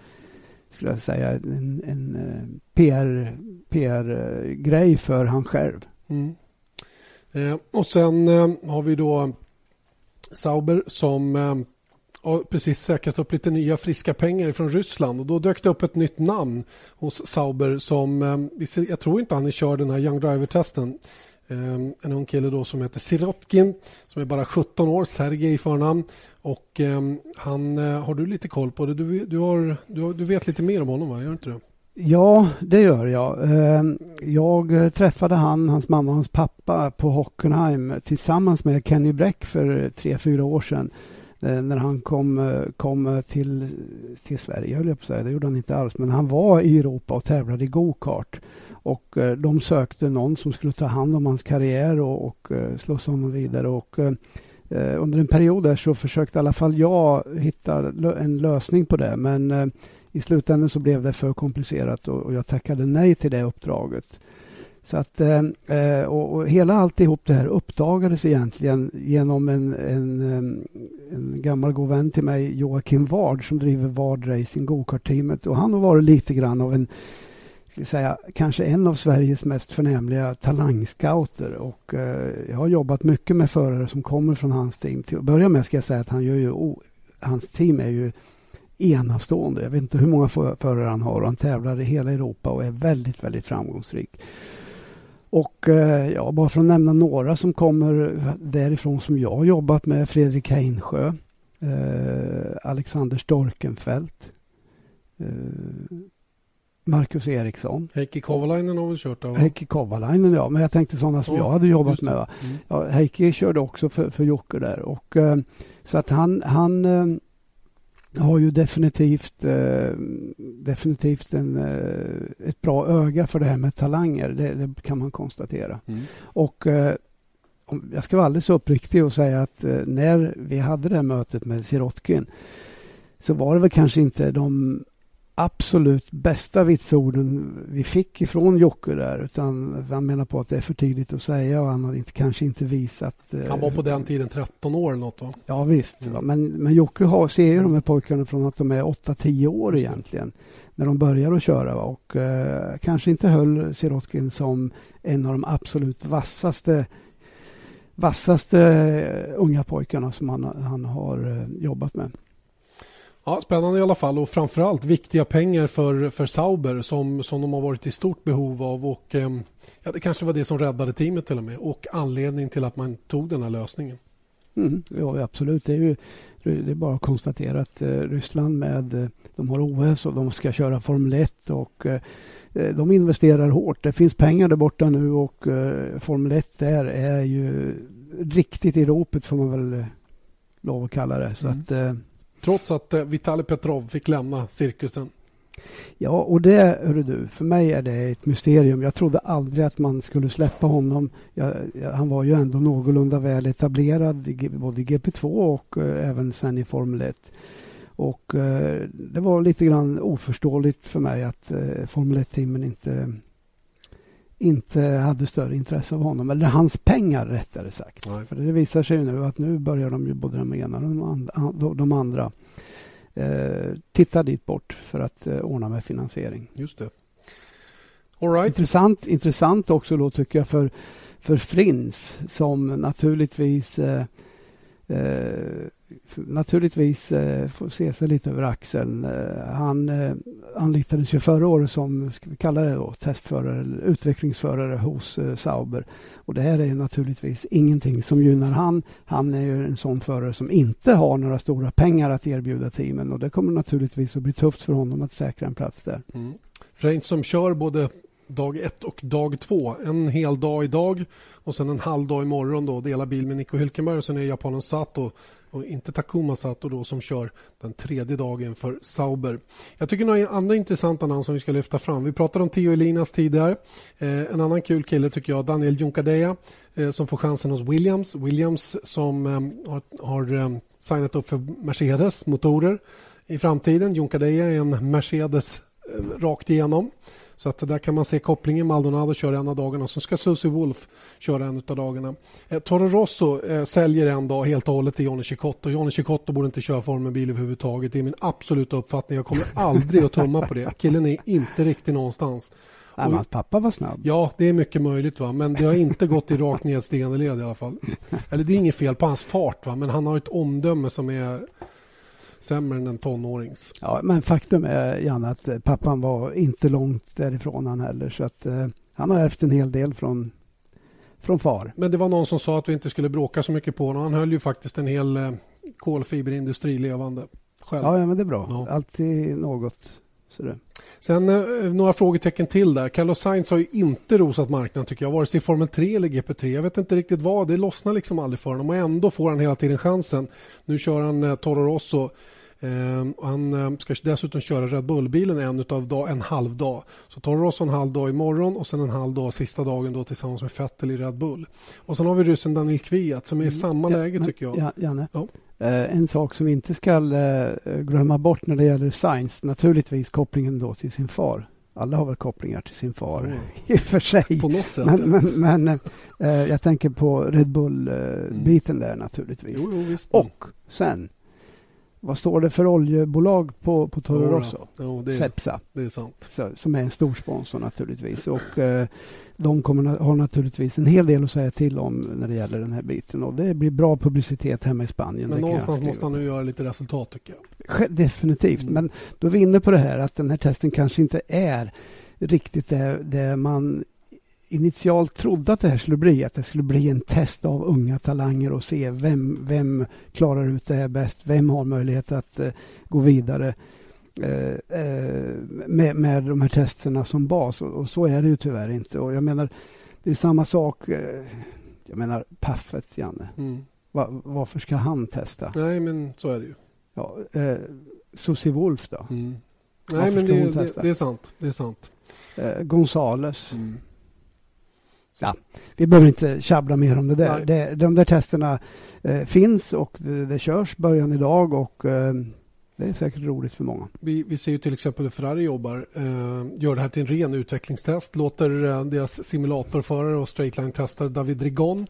skulle jag säga en, en eh, PR, PR-grej för han själv. Mm. Eh, och sen eh, har vi då Sauber som eh, har precis säkrat upp lite nya friska pengar från Ryssland och då dök det upp ett nytt namn hos Sauber som, eh, jag tror inte han är körd den här Young Driver-testen. Eh, en ung kille då som heter Sirotkin som är bara 17 år, Sergej i förnamn. Och eh, han har du lite koll på det. Du, du, har, du, du vet lite mer om honom, va? Gör inte det? Ja, det gör jag. Jag träffade han, hans mamma och hans pappa på Hockenheim tillsammans med Kenny Bräck för tre, fyra år sedan. Eh, när han kom, eh, kom eh, till, till Sverige, höll jag på att säga. Det gjorde han inte alls. Men han var i Europa och tävlade i gokart. Och de sökte någon som skulle ta hand om hans karriär och, och slussa honom vidare. Och, under en period där så försökte i alla fall jag hitta en lösning på det. Men i slutändan så blev det för komplicerat och jag tackade nej till det uppdraget. Så att, eh, eh, och, och, hela alltihop det här uppdagades egentligen genom en, en, eh, en gammal god vän till mig, Joakim Ward, som driver Ward Racing Gokart-teamet. Och han har varit lite grann av en, ska säga, kanske en av Sveriges mest förnämliga talangscouter. Och eh, jag har jobbat mycket med förare som kommer från hans team. Till att börja med ska jag säga att han gör ju, oh, hans team är ju enastående. Jag vet inte hur många förare han har och han tävlar i hela Europa och är väldigt, väldigt framgångsrik. Och eh, ja, bara för att nämna några som kommer därifrån som jag har jobbat med. Fredrik Heinsjö, eh, Alexander Storkenfeldt, eh, Marcus Eriksson. Heikki Kovalainen har väl kört? Av? Heikki Kovalainen, ja. Men jag tänkte sådana som oh, jag hade jobbat med. Mm. Ja, Heikki körde också för, för Jocke där. Och, så att han, han har ju definitivt, eh, definitivt en, eh, ett bra öga för det här med talanger. Det, det kan man konstatera. Mm. Och eh, jag ska vara alldeles uppriktig och säga att eh, när vi hade det här mötet med Sirotkin så var det väl kanske inte de absolut bästa vitsorden vi fick ifrån Jocke där. Utan han menar på att det är för tidigt att säga och han har inte, kanske inte visat... Eh, han var på den tiden 13 år eller något va? Ja visst. Mm. Men, men Jocke har, ser ju de här pojkarna från att de är 8-10 år egentligen. När de börjar att köra va? och eh, kanske inte höll Sirotkin som en av de absolut vassaste vassaste eh, unga pojkarna som han, han har eh, jobbat med. Ja, spännande i alla fall och framförallt viktiga pengar för, för Sauber som, som de har varit i stort behov av. Och, eh, ja, det kanske var det som räddade teamet till och med och anledning till att man tog den här lösningen. Mm, ja, absolut. Det är, ju, det är bara att konstatera att eh, Ryssland med, eh, de har OS och de ska köra Formel 1 och eh, eh, de investerar hårt. Det finns pengar där borta nu och eh, Formel 1 där är ju riktigt i ropet får man väl lov att kalla det. Så mm. att, Trots att eh, Vitali Petrov fick lämna cirkusen. Ja, och det, hörru du, för mig är det ett mysterium. Jag trodde aldrig att man skulle släppa honom. Jag, jag, han var ju ändå någorlunda väl etablerad i både GP2 och uh, även sen i Formel 1. Och uh, det var lite grann oförståeligt för mig att uh, Formel 1-teamen inte inte hade större intresse av honom, eller hans pengar rättare sagt. Nej. För det visar sig nu att nu börjar de ju både de ena och de andra, de andra eh, titta dit bort för att eh, ordna med finansiering. Just det. All right. Intressant, intressant också då tycker jag för, för Frins som naturligtvis eh, eh, naturligtvis eh, får se sig lite över axeln. Eh, han eh, anlitades ju förra året som ska vi kalla det då, testförare eller utvecklingsförare hos eh, Sauber. Och det här är naturligtvis ingenting som gynnar han. Han är ju en sån förare som inte har några stora pengar att erbjuda teamen och det kommer naturligtvis att bli tufft för honom att säkra en plats där. Mm. Frins som kör både dag ett och dag två. En hel dag idag och sen en halv dag imorgon då dela bil med Nico Hülkenberg och sen är japanen Sato och inte Takuma Sato då som kör den tredje dagen för Sauber. Jag tycker några andra intressanta namn som vi ska lyfta fram. Vi pratade om Theo Elinas tidigare. Eh, en annan kul kille tycker jag, Daniel Junkadeja eh, som får chansen hos Williams. Williams som eh, har, har eh, signat upp för Mercedes motorer i framtiden. Junkadeja är en Mercedes eh, rakt igenom. Så att där kan man se kopplingen. Maldonado kör en av dagarna och så ska Susie Wolf köra en av dagarna. Eh, Toro Rosso eh, säljer en dag helt och hållet till Johnny Cicotto. Johnny Cicotto borde inte köra Formel överhuvudtaget. Det är min absoluta uppfattning. Jag kommer aldrig att tumma på det. Killen är inte riktig någonstans. Ja, men pappa var snabb. Ja, det är mycket möjligt. va Men det har inte gått i rakt nedstigande led i alla fall. Eller det är inget fel på hans fart, va? men han har ett omdöme som är sämre än en tonårings. Ja, men faktum är Janne att eh, pappan var inte långt därifrån han heller. Så att, eh, han har ärvt en hel del från, från far. Men det var någon som sa att vi inte skulle bråka så mycket på honom. Han höll ju faktiskt en hel eh, kolfiberindustri levande. Själv. Ja, ja, men det är bra. Ja. Alltid något. Så det. Sen eh, några frågetecken till där. Carlos Sainz har ju inte rosat marknaden tycker jag, vare sig i Formel 3 eller GP3. Jag vet inte riktigt vad, det lossnar liksom aldrig för honom och ändå får han hela tiden chansen. Nu kör han eh, Toro Rosso. Eh, han eh, ska dessutom köra Red Bull-bilen en, utav dag, en halv dag. Så Toro Rosso en halv dag imorgon och sen en halv dag sista dagen då tillsammans med Vettel i Red Bull. Och sen har vi ryssen Daniel Kviat som är i mm. samma ja, läge men, tycker jag. Ja, Janne. Ja. Eh, en sak som vi inte ska eh, glömma bort när det gäller Science, naturligtvis kopplingen då till sin far. Alla har väl kopplingar till sin far mm. i och för sig. På något sätt. Men, men, men eh, jag tänker på Red Bull-biten mm. där naturligtvis. Jo, jo, och sen vad står det för oljebolag på, på Toro Rosso? Det, Cepsa. Det är sant. Så, som är en stor sponsor naturligtvis. Och eh, de kommer ha naturligtvis en hel del att säga till om när det gäller den här biten. Och det blir bra publicitet hemma i Spanien. Men någonstans måste han nu göra lite resultat tycker jag. Definitivt. Mm. Men då är vi inne på det här att den här testen kanske inte är riktigt det, det man initialt trodde att det här skulle bli. Att det skulle bli en test av unga talanger och se vem, vem klarar ut det här bäst. Vem har möjlighet att uh, gå vidare uh, uh, med, med de här testerna som bas. Och, och, så är det ju tyvärr inte. Och jag menar, det är samma sak. jag menar Paffet, Janne. Mm. Va, varför ska han testa? Nej, men så är det ju. Ja, eh, Susie Wolf då? Mm. Nej, men det, det, det, är sant. Det är sant. Eh, Gonzales. Mm. Ja, vi behöver inte tjabbla mer om det där. Det, de där testerna eh, finns och det, det körs början idag och eh, det är säkert roligt för många. Vi, vi ser ju till exempel hur Ferrari jobbar. Eh, gör det här till en ren utvecklingstest. Låter eh, deras simulatorförare och straightline-testare David Rigon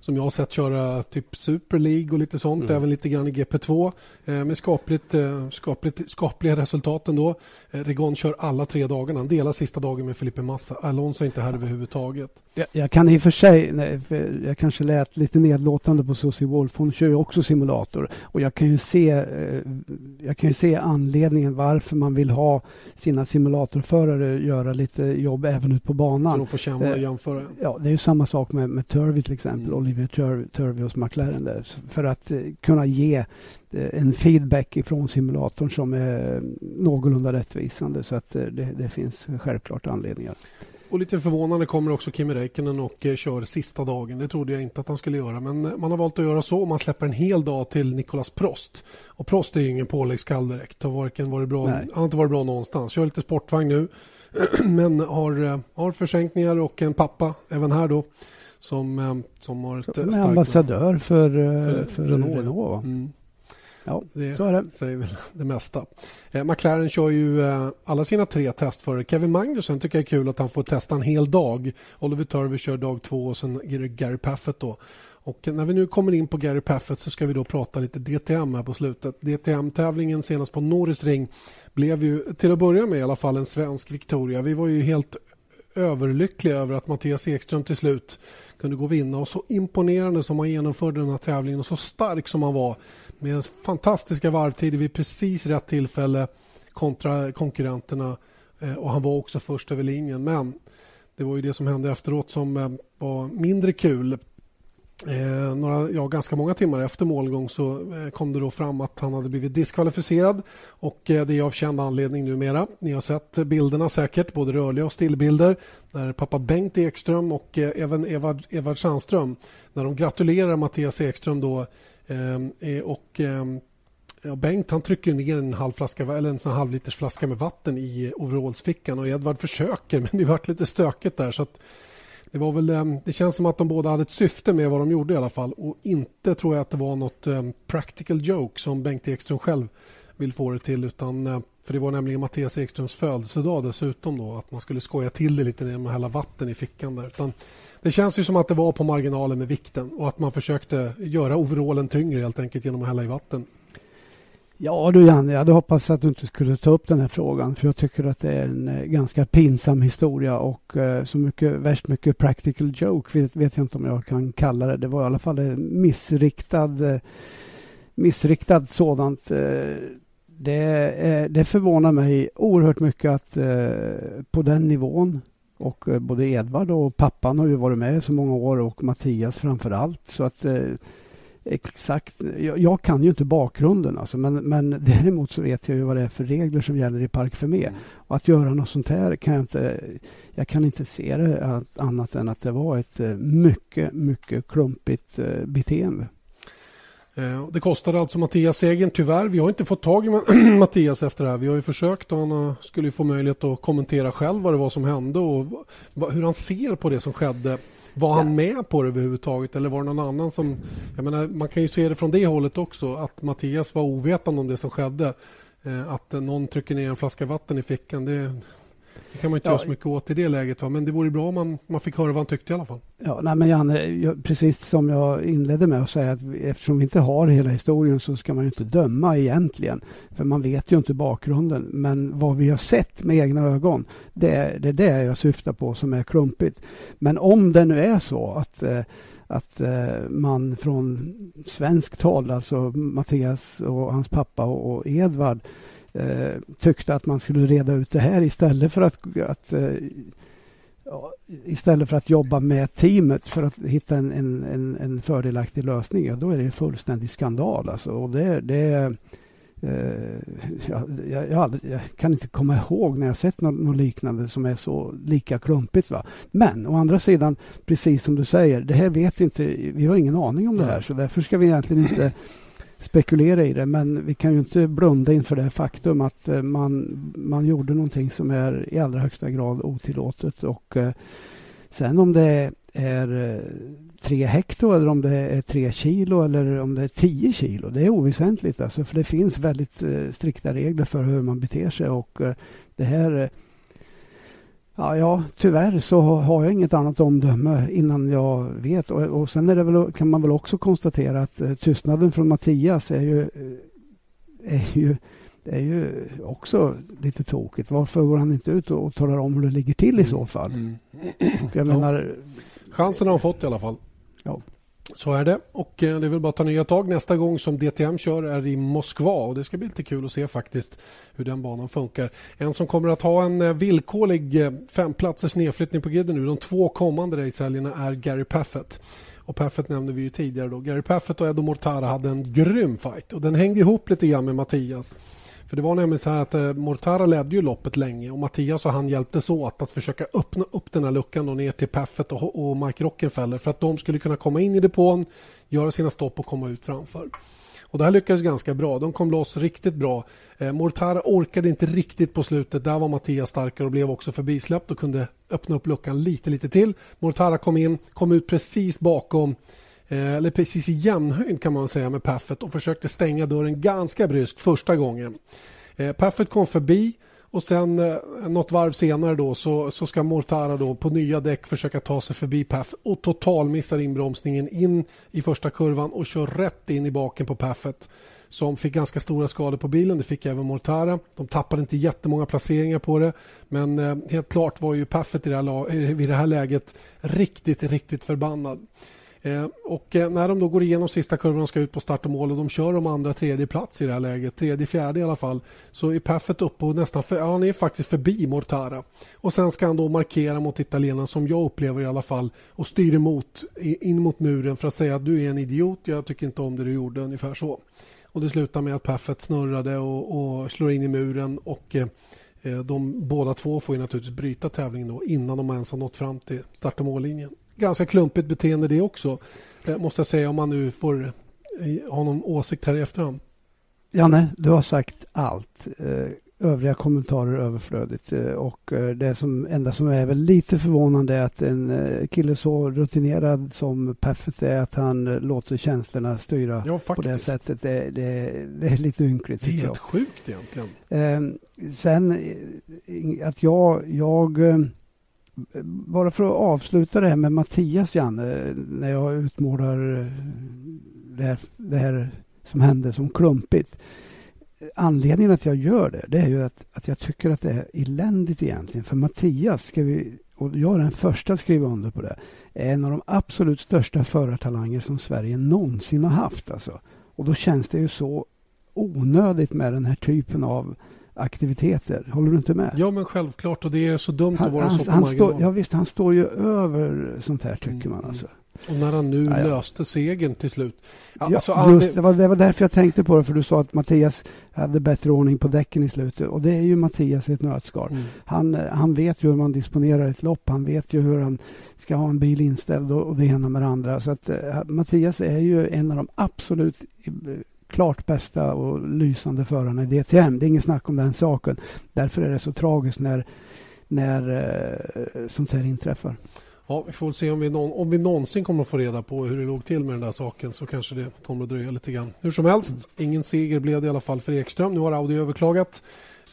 som jag har sett köra typ Super League och lite sånt, mm. även lite grann i GP2 eh, med skapligt, eh, skapligt, skapliga resultat ändå. Eh, Regon kör alla tre dagarna. Han delar sista dagen med Felipe Massa. Alonso är inte här överhuvudtaget. Jag, jag kan i och för sig, nej, för jag kanske lät lite nedlåtande på Susie Wolf. Hon kör ju också simulator och jag kan ju se, eh, jag kan ju se anledningen varför man vill ha sina simulatorförare göra lite jobb även ute på banan. Så de får känna och eh, jämföra? Ja, det är ju samma sak med, med Turvey till exempel. Mm. Oliver Turvey hos McLaren där, för att eh, kunna ge eh, en feedback ifrån simulatorn som är någorlunda rättvisande. Så att eh, det, det finns självklart anledningar. Och lite förvånande kommer också Kimi Räikkönen och kör sista dagen. Det trodde jag inte att han skulle göra. Men man har valt att göra så. Man släpper en hel dag till Nicolas Prost. Och Prost är ju ingen påläggskall direkt. Har varken varit bra, han har inte varit bra någonstans. Kör lite sportvagn nu. Men har, har försänkningar och en pappa även här då som, eh, som har ett starkt... ambassadör för, för, för Renault. Renault mm. Ja, det så är det. säger väl det mesta. Eh, McLaren kör ju eh, alla sina tre testförare. Kevin Magnussen tycker jag är kul att han får testa en hel dag. Oliver Turvey kör dag två och sen är det Gary Paffett då. Och när vi nu kommer in på Gary Paffett så ska vi då prata lite DTM här på slutet. DTM-tävlingen senast på Norris Ring blev ju till att börja med i alla fall en svensk Victoria. Vi var ju helt överlyckliga över att Mattias Ekström till slut kunde gå och vinna. Och så imponerande som han genomförde den här tävlingen och så stark som han var med fantastiska varvtider vid precis rätt tillfälle kontra konkurrenterna. Eh, och han var också först över linjen. Men det var ju det som hände efteråt som eh, var mindre kul. Eh, några, ja, ganska många timmar efter målgång så eh, kom det då fram att han hade blivit diskvalificerad. Och eh, det är av känd anledning numera. Ni har sett bilderna säkert, både rörliga och stillbilder där pappa Bengt Ekström och eh, även Evard, Evard Sandström när de gratulerar Mattias Ekström då eh, eh och eh, Ja, Bengt han trycker ner en, halv flaska, eller en sån halvliters flaska med vatten i eh, overallsfickan. Och Edvard försöker men det vart lite stökigt där. Så att det, var väl, ehm, det känns som att de båda hade ett syfte med vad de gjorde i alla fall och inte tror jag att det var något ehm, practical joke som Bengt Ekström själv vill få det till utan ehm, för det var nämligen Mattias Ekströms födelsedag dessutom då att man skulle skoja till det lite genom att hälla vatten i fickan där utan det känns ju som att det var på marginalen med vikten och att man försökte göra overallen tyngre helt enkelt genom att hälla i vatten. Ja du Janne, jag hade hoppats att du inte skulle ta upp den här frågan för jag tycker att det är en eh, ganska pinsam historia och eh, så mycket, värst mycket practical joke vet, vet jag inte om jag kan kalla det. Det var i alla fall en missriktad, eh, missriktad sådant. Det, det förvånar mig oerhört mycket att på den nivån och både Edvard och pappan har ju varit med så många år och Mattias framför allt. Så att exakt. Jag, jag, kan ju inte bakgrunden, alltså, men, men däremot så vet jag ju vad det är för regler som gäller i Park Fermé. Mm. Och att göra något sånt här kan jag inte... Jag kan inte se det annat än att det var ett eh, mycket, mycket klumpigt eh, beteende. Eh, det kostade alltså Mattias segern tyvärr. Vi har inte fått tag i Mattias efter det här. Vi har ju försökt och han skulle få möjlighet att kommentera själv vad det var som hände och hur han ser på det som skedde. Var han med på det överhuvudtaget eller var det någon annan som... Jag menar, man kan ju se det från det hållet också att Mattias var ovetande om det som skedde. Eh, att någon trycker ner en flaska vatten i fickan. Det, det kan man inte ja, göra så mycket åt i det läget. Va? Men det vore bra om man, man fick höra vad han tyckte i alla fall. Ja, nej, men Janne, jag, precis som jag inledde med att säga att eftersom vi inte har hela historien så ska man inte döma egentligen. För man vet ju inte bakgrunden. Men vad vi har sett med egna ögon, det, är, det är det jag syftar på som är klumpigt. Men om det nu är så att eh, att eh, man från svenskt håll, alltså Mattias och hans pappa och, och Edvard eh, tyckte att man skulle reda ut det här istället för att, att eh, istället för att jobba med teamet för att hitta en, en, en fördelaktig lösning, ja, då är det fullständig skandal. Alltså. Och det, det, eh, jag, jag, jag, jag, kan inte komma ihåg när jag sett något, något, liknande som är så lika klumpigt. Va? Men å andra sidan, precis som du säger, det här vet inte, vi har ingen aning om det här, så därför ska vi egentligen inte spekulera i det. Men vi kan ju inte blunda inför det faktum att eh, man, man gjorde någonting som är i allra högsta grad otillåtet. Och eh, sen om det är eh, tre hekto eller om det är tre kilo eller om det är tio kilo. Det är oväsentligt alltså, för det finns väldigt strikta regler för hur man beter sig och det här Ja, ja, tyvärr så har jag inget annat omdöme innan jag vet. Och, och sen är det väl, kan man väl också konstatera att eh, tystnaden från Mattias är ju, eh, är ju, är ju också lite tokigt. Varför går han inte ut och, och talar om hur det ligger till i så fall? Mm. För jag menar, Chansen har han fått i alla fall. Ja. Så är det. Och eh, det är väl bara att ta nya tag. Nästa gång som DTM kör är i Moskva och det ska bli lite kul att se faktiskt hur den banan funkar. En som kommer att ha en eh, villkorlig eh, femplatsers nedflyttning på griden nu de två kommande racehelgerna är Gary Paffett. Och Paffett nämnde vi ju tidigare. Då. Gary Paffett och Edo Mortara hade en grym fight och den hängde ihop lite grann med Mattias. För det var nämligen så här att eh, Mortara ledde ju loppet länge och Mattias och han hjälptes åt att försöka öppna upp den här luckan och ner till Paffet och, och Mike Rockenfeller för att de skulle kunna komma in i depån, göra sina stopp och komma ut framför. Och det här lyckades ganska bra. De kom loss riktigt bra. Eh, Mortara orkade inte riktigt på slutet. Där var Mattias starkare och blev också förbisläppt och kunde öppna upp luckan lite, lite till. Mortara kom in, kom ut precis bakom Eh, eller precis i jämnhöjd kan man säga med Paffet och försökte stänga dörren ganska bryskt första gången. Eh, Paffet kom förbi Och sen eh, något varv senare då så, så ska Mortara då på nya däck försöka ta sig förbi Paff och totalmissar inbromsningen in i första kurvan och kör rätt in i baken på Paffet som fick ganska stora skador på bilen. Det fick även Mortara. De tappade inte jättemånga placeringar på det men eh, helt klart var ju Paffet i det här, vid det här läget riktigt, riktigt förbannad. Eh, och eh, när de då går igenom sista kurvan och ska ut på start och mål och de kör om andra tredje plats i det här läget, tredje fjärde i alla fall, så är Paffet uppe och nästan för, ja, han är faktiskt förbi Mortara. Och sen ska han då markera mot italienaren som jag upplever i alla fall och styr emot in mot muren för att säga att du är en idiot, jag tycker inte om det du gjorde, ungefär så. Och det slutar med att Paffet snurrade och, och slår in i muren och eh, eh de båda två får ju naturligtvis bryta tävlingen då innan de ens har nått fram till start och mållinjen ganska klumpigt beteende det också. Eh, måste jag säga om man nu får eh, ha någon åsikt här i efterhand. Janne, du har sagt allt. Eh, övriga kommentarer överflödigt. Och det som, enda som är väl lite förvånande är att en kille så rutinerad som Paffett är att han låter känslorna styra ja, på det sättet. Det, det, det är lite ynkligt. Det är helt jag. sjukt egentligen. sen att jag, jag bara för att avsluta det här med Mattias, Janne, när jag utmålar eh, det här, det här som hände som klumpigt. Anledningen att jag gör det, det är ju att, att jag tycker att det är eländigt egentligen. För Mattias, ska vi, och jag är den första att skriva under på det, är en av de absolut största förartalanger som Sverige någonsin har haft. Alltså. Och då känns det ju så onödigt med den här typen av aktiviteter. Håller du inte med? Ja, men självklart. Och det är så dumt att vara han, så på han stå, Ja, visst, han står ju över sånt här, tycker mm. man. Alltså. Och när han nu ja, ja. löste segern till slut. Ja, alltså, just, det, var, det var därför jag tänkte på det, för du sa att Mattias hade bättre ordning på däcken i slutet. Och det är ju Mattias i ett nötskal. Mm. Han, han vet ju hur man disponerar ett lopp. Han vet ju hur han ska ha en bil inställd och, och det ena med det andra. Så att, uh, Mattias är ju en av de absolut klart bästa och lysande förarna i DTM. Det är ingen snack om den saken. Därför är det så tragiskt när, när eh, sånt här inträffar. Ja, vi får väl se om vi, någon, om vi någonsin kommer att få reda på hur det låg till med den där saken så kanske det kommer att dröja lite grann. Hur som helst, ingen seger blev det i alla fall för Ekström. Nu har Audi överklagat.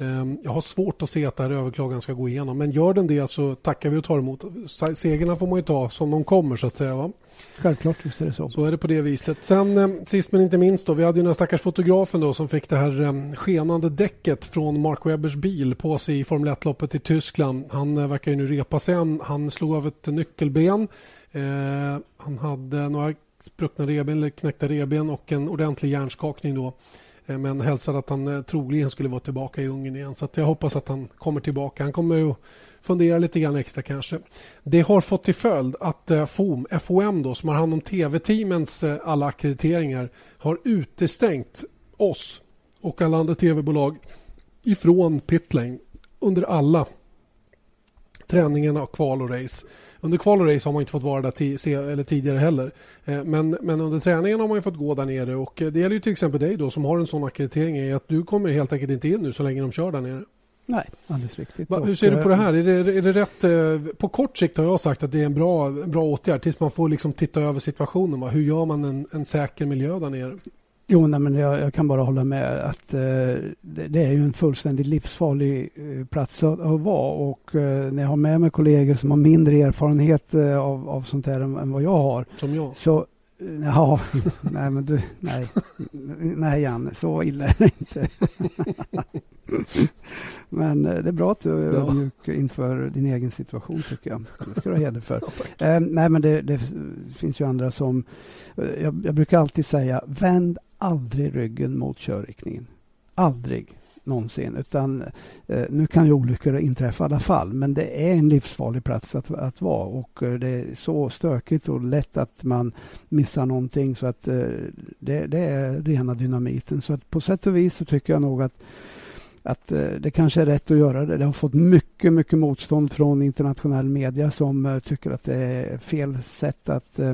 Ehm, jag har svårt att se att det här överklagan ska gå igenom men gör den det så tackar vi och tar emot. Segerna får man ju ta som de kommer så att säga. Va? Självklart, visst är det så. Så är det på det viset. Sen eh, sist men inte minst då, vi hade ju den stackars fotografen då som fick det här eh, skenande däcket från Mark Webbers bil på sig i Formel 1-loppet i Tyskland. Han eh, verkar ju nu repa sig. Han slog av ett nyckelben. Han hade några spruckna reben eller knäckta reben och en ordentlig hjärnskakning då. Eh, men hälsade att han eh, troligen skulle vara tillbaka i Ungern igen. Så jag hoppas att han kommer tillbaka. Han kommer att fundera lite grann extra kanske. Det har fått till följd att eh, FOM, FOM då, som har hand om tv-teamens alla akkrediteringar har utestängt oss och alla andra tv-bolag ifrån pitlane under alla träningarna, kval och race. Under kval och race har man inte fått vara där eller tidigare heller. Eh, men, men under träningen har man fått gå där nere och eh, det gäller ju till exempel dig då som har en sån akkreditering är att du kommer helt enkelt inte in nu så länge de kör där nere. Nej, alldeles riktigt. Va, hur ser du på det här? Är det, är det rätt? Eh, på kort sikt har jag sagt att det är en bra, bra åtgärd tills man får liksom titta över situationen. Va? Hur gör man en, en säker miljö där nere? Jo, nej, men jag, jag, kan bara hålla med att eh, det, det, är ju en fullständigt livsfarlig eh, plats att, att, vara och eh, när jag har med mig kollegor som har mindre erfarenhet eh, av, av sånt här än, än, vad jag har. Som jag? Så, eh, ja, nej men du, nej, nej Janne, så illa är det inte. men eh, det är bra att du är ja. ödmjuk inför din egen situation tycker jag. Det ska du ha heder för. Ja, nej men det, det, finns ju andra som, jag, jag brukar alltid säga, vänd aldrig ryggen mot körriktningen. Aldrig någonsin. Utan, eh, nu kan ju olyckor inträffa i alla fall men det är en livsfarlig plats att, att vara och eh, det är så stökigt och lätt att man missar någonting så att eh, det, det, är rena dynamiten. Så att på sätt och vis så tycker jag nog att att eh, det kanske är rätt att göra det. Det har fått mycket, mycket motstånd från internationell media som eh, tycker att det är fel sätt att, eh,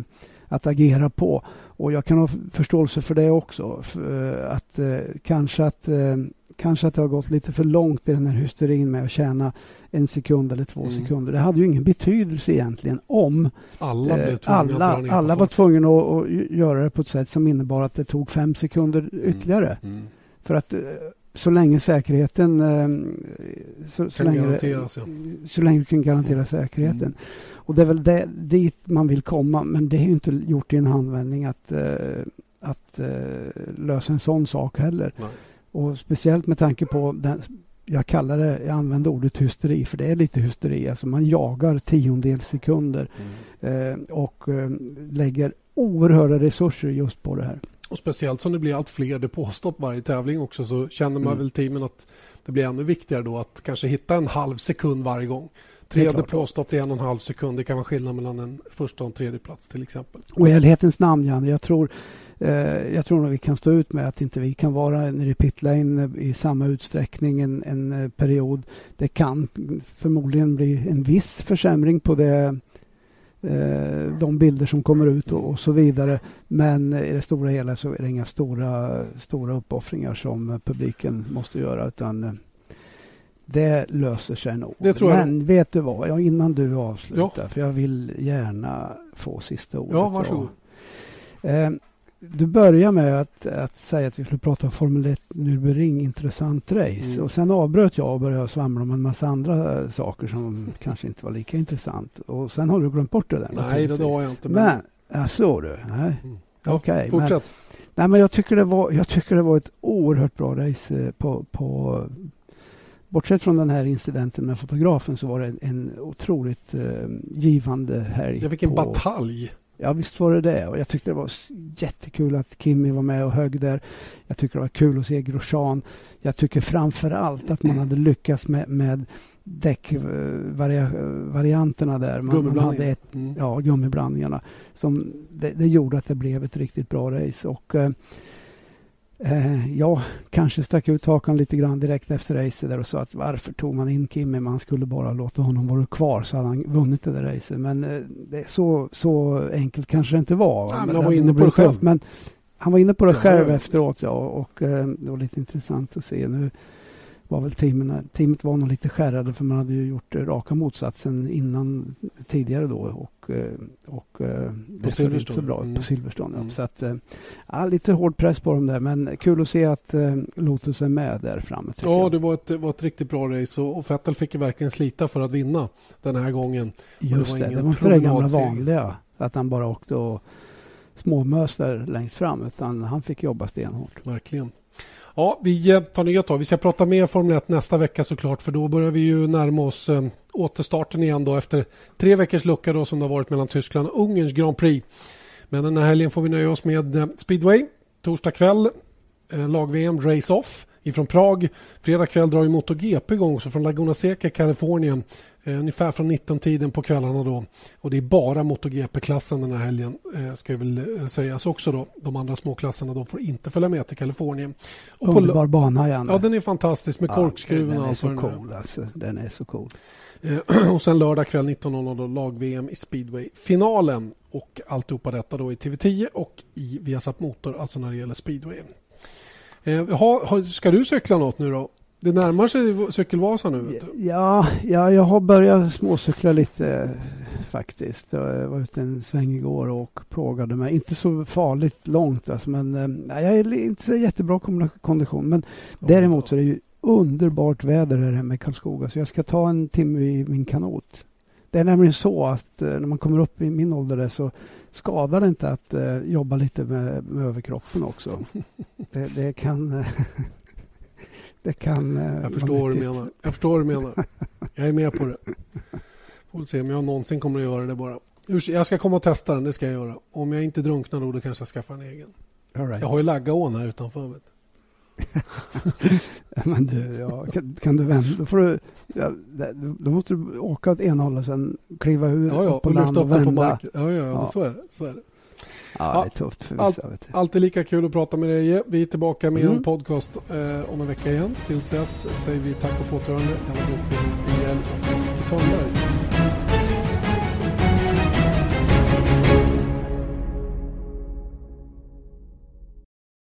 att agera på. Och jag kan ha förståelse för det också. Eh, att eh, kanske att eh, kanske att det har gått lite för långt i den här hysterin med att tjäna en sekund eller två mm. sekunder. Det hade ju ingen betydelse egentligen om alla, eh, alla, alla var tvungna att, att, göra det på ett sätt som innebar att det tog fem sekunder mm. ytterligare. Mm. Mm. För att så länge säkerheten... Eh, så, så, länge, ja. så länge du kan garantera säkerheten. Mm. Och det är väl det, dit man vill komma. Men det är inte gjort i en handvändning att, eh, att eh, lösa en sån sak heller. Nej. Och speciellt med tanke på den, jag kallar det, jag använder ordet hysteri för det är lite hysteri. Alltså man jagar tiondels sekunder Mm. och lägger oerhörda resurser just på det här. Och speciellt som det blir allt fler depåstopp varje tävling också så känner man Mm. väl teamen att det blir ännu viktigare då att kanske hitta en halv sekund varje gång. Tre depåstopp är en och en halv sekund. Det kan vara skillnad mellan en första och en tredje plats till exempel. Och i ärlighetens namn, Janne, jag tror, eh, jag tror nog vi kan stå ut med att inte vi kan vara nere i pitlane i samma utsträckning en, en eh, period. Det kan förmodligen bli en viss försämring på det, eh, de bilder som kommer ut och, och så vidare. Men i det stora hela så är det inga stora, stora uppoffringar som publiken måste göra utan eh, det löser sig nog. Jag. Men vet du vad, ja, innan du avslutar, för jag vill gärna få sista ordet. Ja, varsågod. Eh, du börjar med att, att säga att vi skulle prata om Formel 1 Nürburgring, intressant race. Mm. Och sen avbröt jag och började svamla om en massa andra saker som kanske inte var lika intressant. Och sen har du glömt bort det där. Nej, det har jag inte. Men... Men, ja, så du. Nej. Mm. Ja, Okej, men, Fortsätt. nej, men jag tycker, det var, jag tycker det var ett oerhört bra race eh, på, på Bortsett från den här incidenten med fotografen så var det en, en otroligt eh, givande helg. Jag fick en på, batalj. Ja, visst var det det. Och jag tyckte det var jättekul att Kimmy var med och högg där. Jag tycker det var kul att se Grosjean. Jag tycker framför allt att man hade lyckats med, med däckvarianterna där. Man, man hade ett, Mm. ja, gummiblandningarna. Som, det, det gjorde att det blev ett riktigt bra race. Och, eh, eh, jag kanske stack ut hakan lite grann direkt efter racet där och sa att varför tog man in Kimmy? Man skulle bara låta honom vara kvar så hade han vunnit det där racet. Men eh, det så, så enkelt kanske det inte var. Ja, men han var inne på det själv. Men han var inne på det själv efteråt ja, och eh, det var lite intressant att se. Nu var väl teamen, teamet var nog lite skärrade för man hade ju gjort eh, raka motsatsen innan tidigare då och, eh, och eh, det föll inte så bra Mm. på Silverstone. Ja. Mm. Så att, ja, lite hård press på dem där men kul att se att Lotus är med där framme. Ja, jag. det var ett, det var ett riktigt bra race och, och Vettel fick verkligen slita för att vinna den här gången. Just var det, det var inte det gamla vanliga att han bara åkte och småmös där längst fram utan han fick jobba stenhårt. Verkligen. Ja, vi eh, tar nya tag. Vi ska prata mer Formel 1 nästa vecka såklart för då börjar vi ju närma oss eh, återstarten igen då efter tre veckors lucka då som det har varit mellan Tyskland och Ungerns Grand Prix. Men den här helgen får vi nöja oss med eh, speedway. Torsdag kväll eh, lag-VM Race Off ifrån Prag. Fredag kväll drar ju MotoGP igång så från Laguna Seca, Kalifornien. Eh, ungefär från 19-tiden på kvällarna då. Och det är bara MotoGP-klassen den här helgen eh, ska väl eh, sägas också då. De andra småklasserna då får inte följa med till Kalifornien. Och Underbar bana Janne. ja, den är fantastisk med korkskruven Den och allt så nu är. cool alltså. Den är så cool. Eh, och sen lördag kväll 19.00 då lag-VM i speedway-finalen. Och alltihopa detta då i TV10 och i Viasat Motor, alltså när det gäller speedway. Eh, ha, ska du cykla något nu då? Det närmar sig cykelvasan nu. Ja, ja, jag har börjat småcykla lite eh, faktiskt. Jag var ute en sväng igår och plågade mig. Inte så farligt långt alltså, men eh, nej, jag är inte så jättebra kondition. Men däremot så är det ju underbart väder här hemma i Karlskoga så jag ska ta en timme i min kanot. Det är nämligen så att eh, när man kommer upp i min ålder så skadar det inte att eh, jobba lite med, med överkroppen också. Det, det kan... det kan eh, Jag förstår vad du menar. Jag förstår du menar. Jag är med på det. Får se om jag någonsin kommer att göra det bara. Jag ska komma och testa den, det ska jag göra. Om jag inte drunknar då, då kanske jag skaffar en egen. All right. Jag har ju Laggaån här utanför. Vet. Men du, ja, kan, kan du vända? Då, får du, ja, då måste du åka åt ena hållet och sen kliva ur Ja, ja, på och land och den på vända. marken. Ja, ja, ja, så är det. Så är det. Ja, det är tufft för Allt- vissa. Du. Alltid lika kul att prata med dig. Vi är tillbaka med Mm. en podcast eh, om en vecka igen. Tills dess säger vi tack och påtörande. Janne Blomqvist, IL och Törnberg.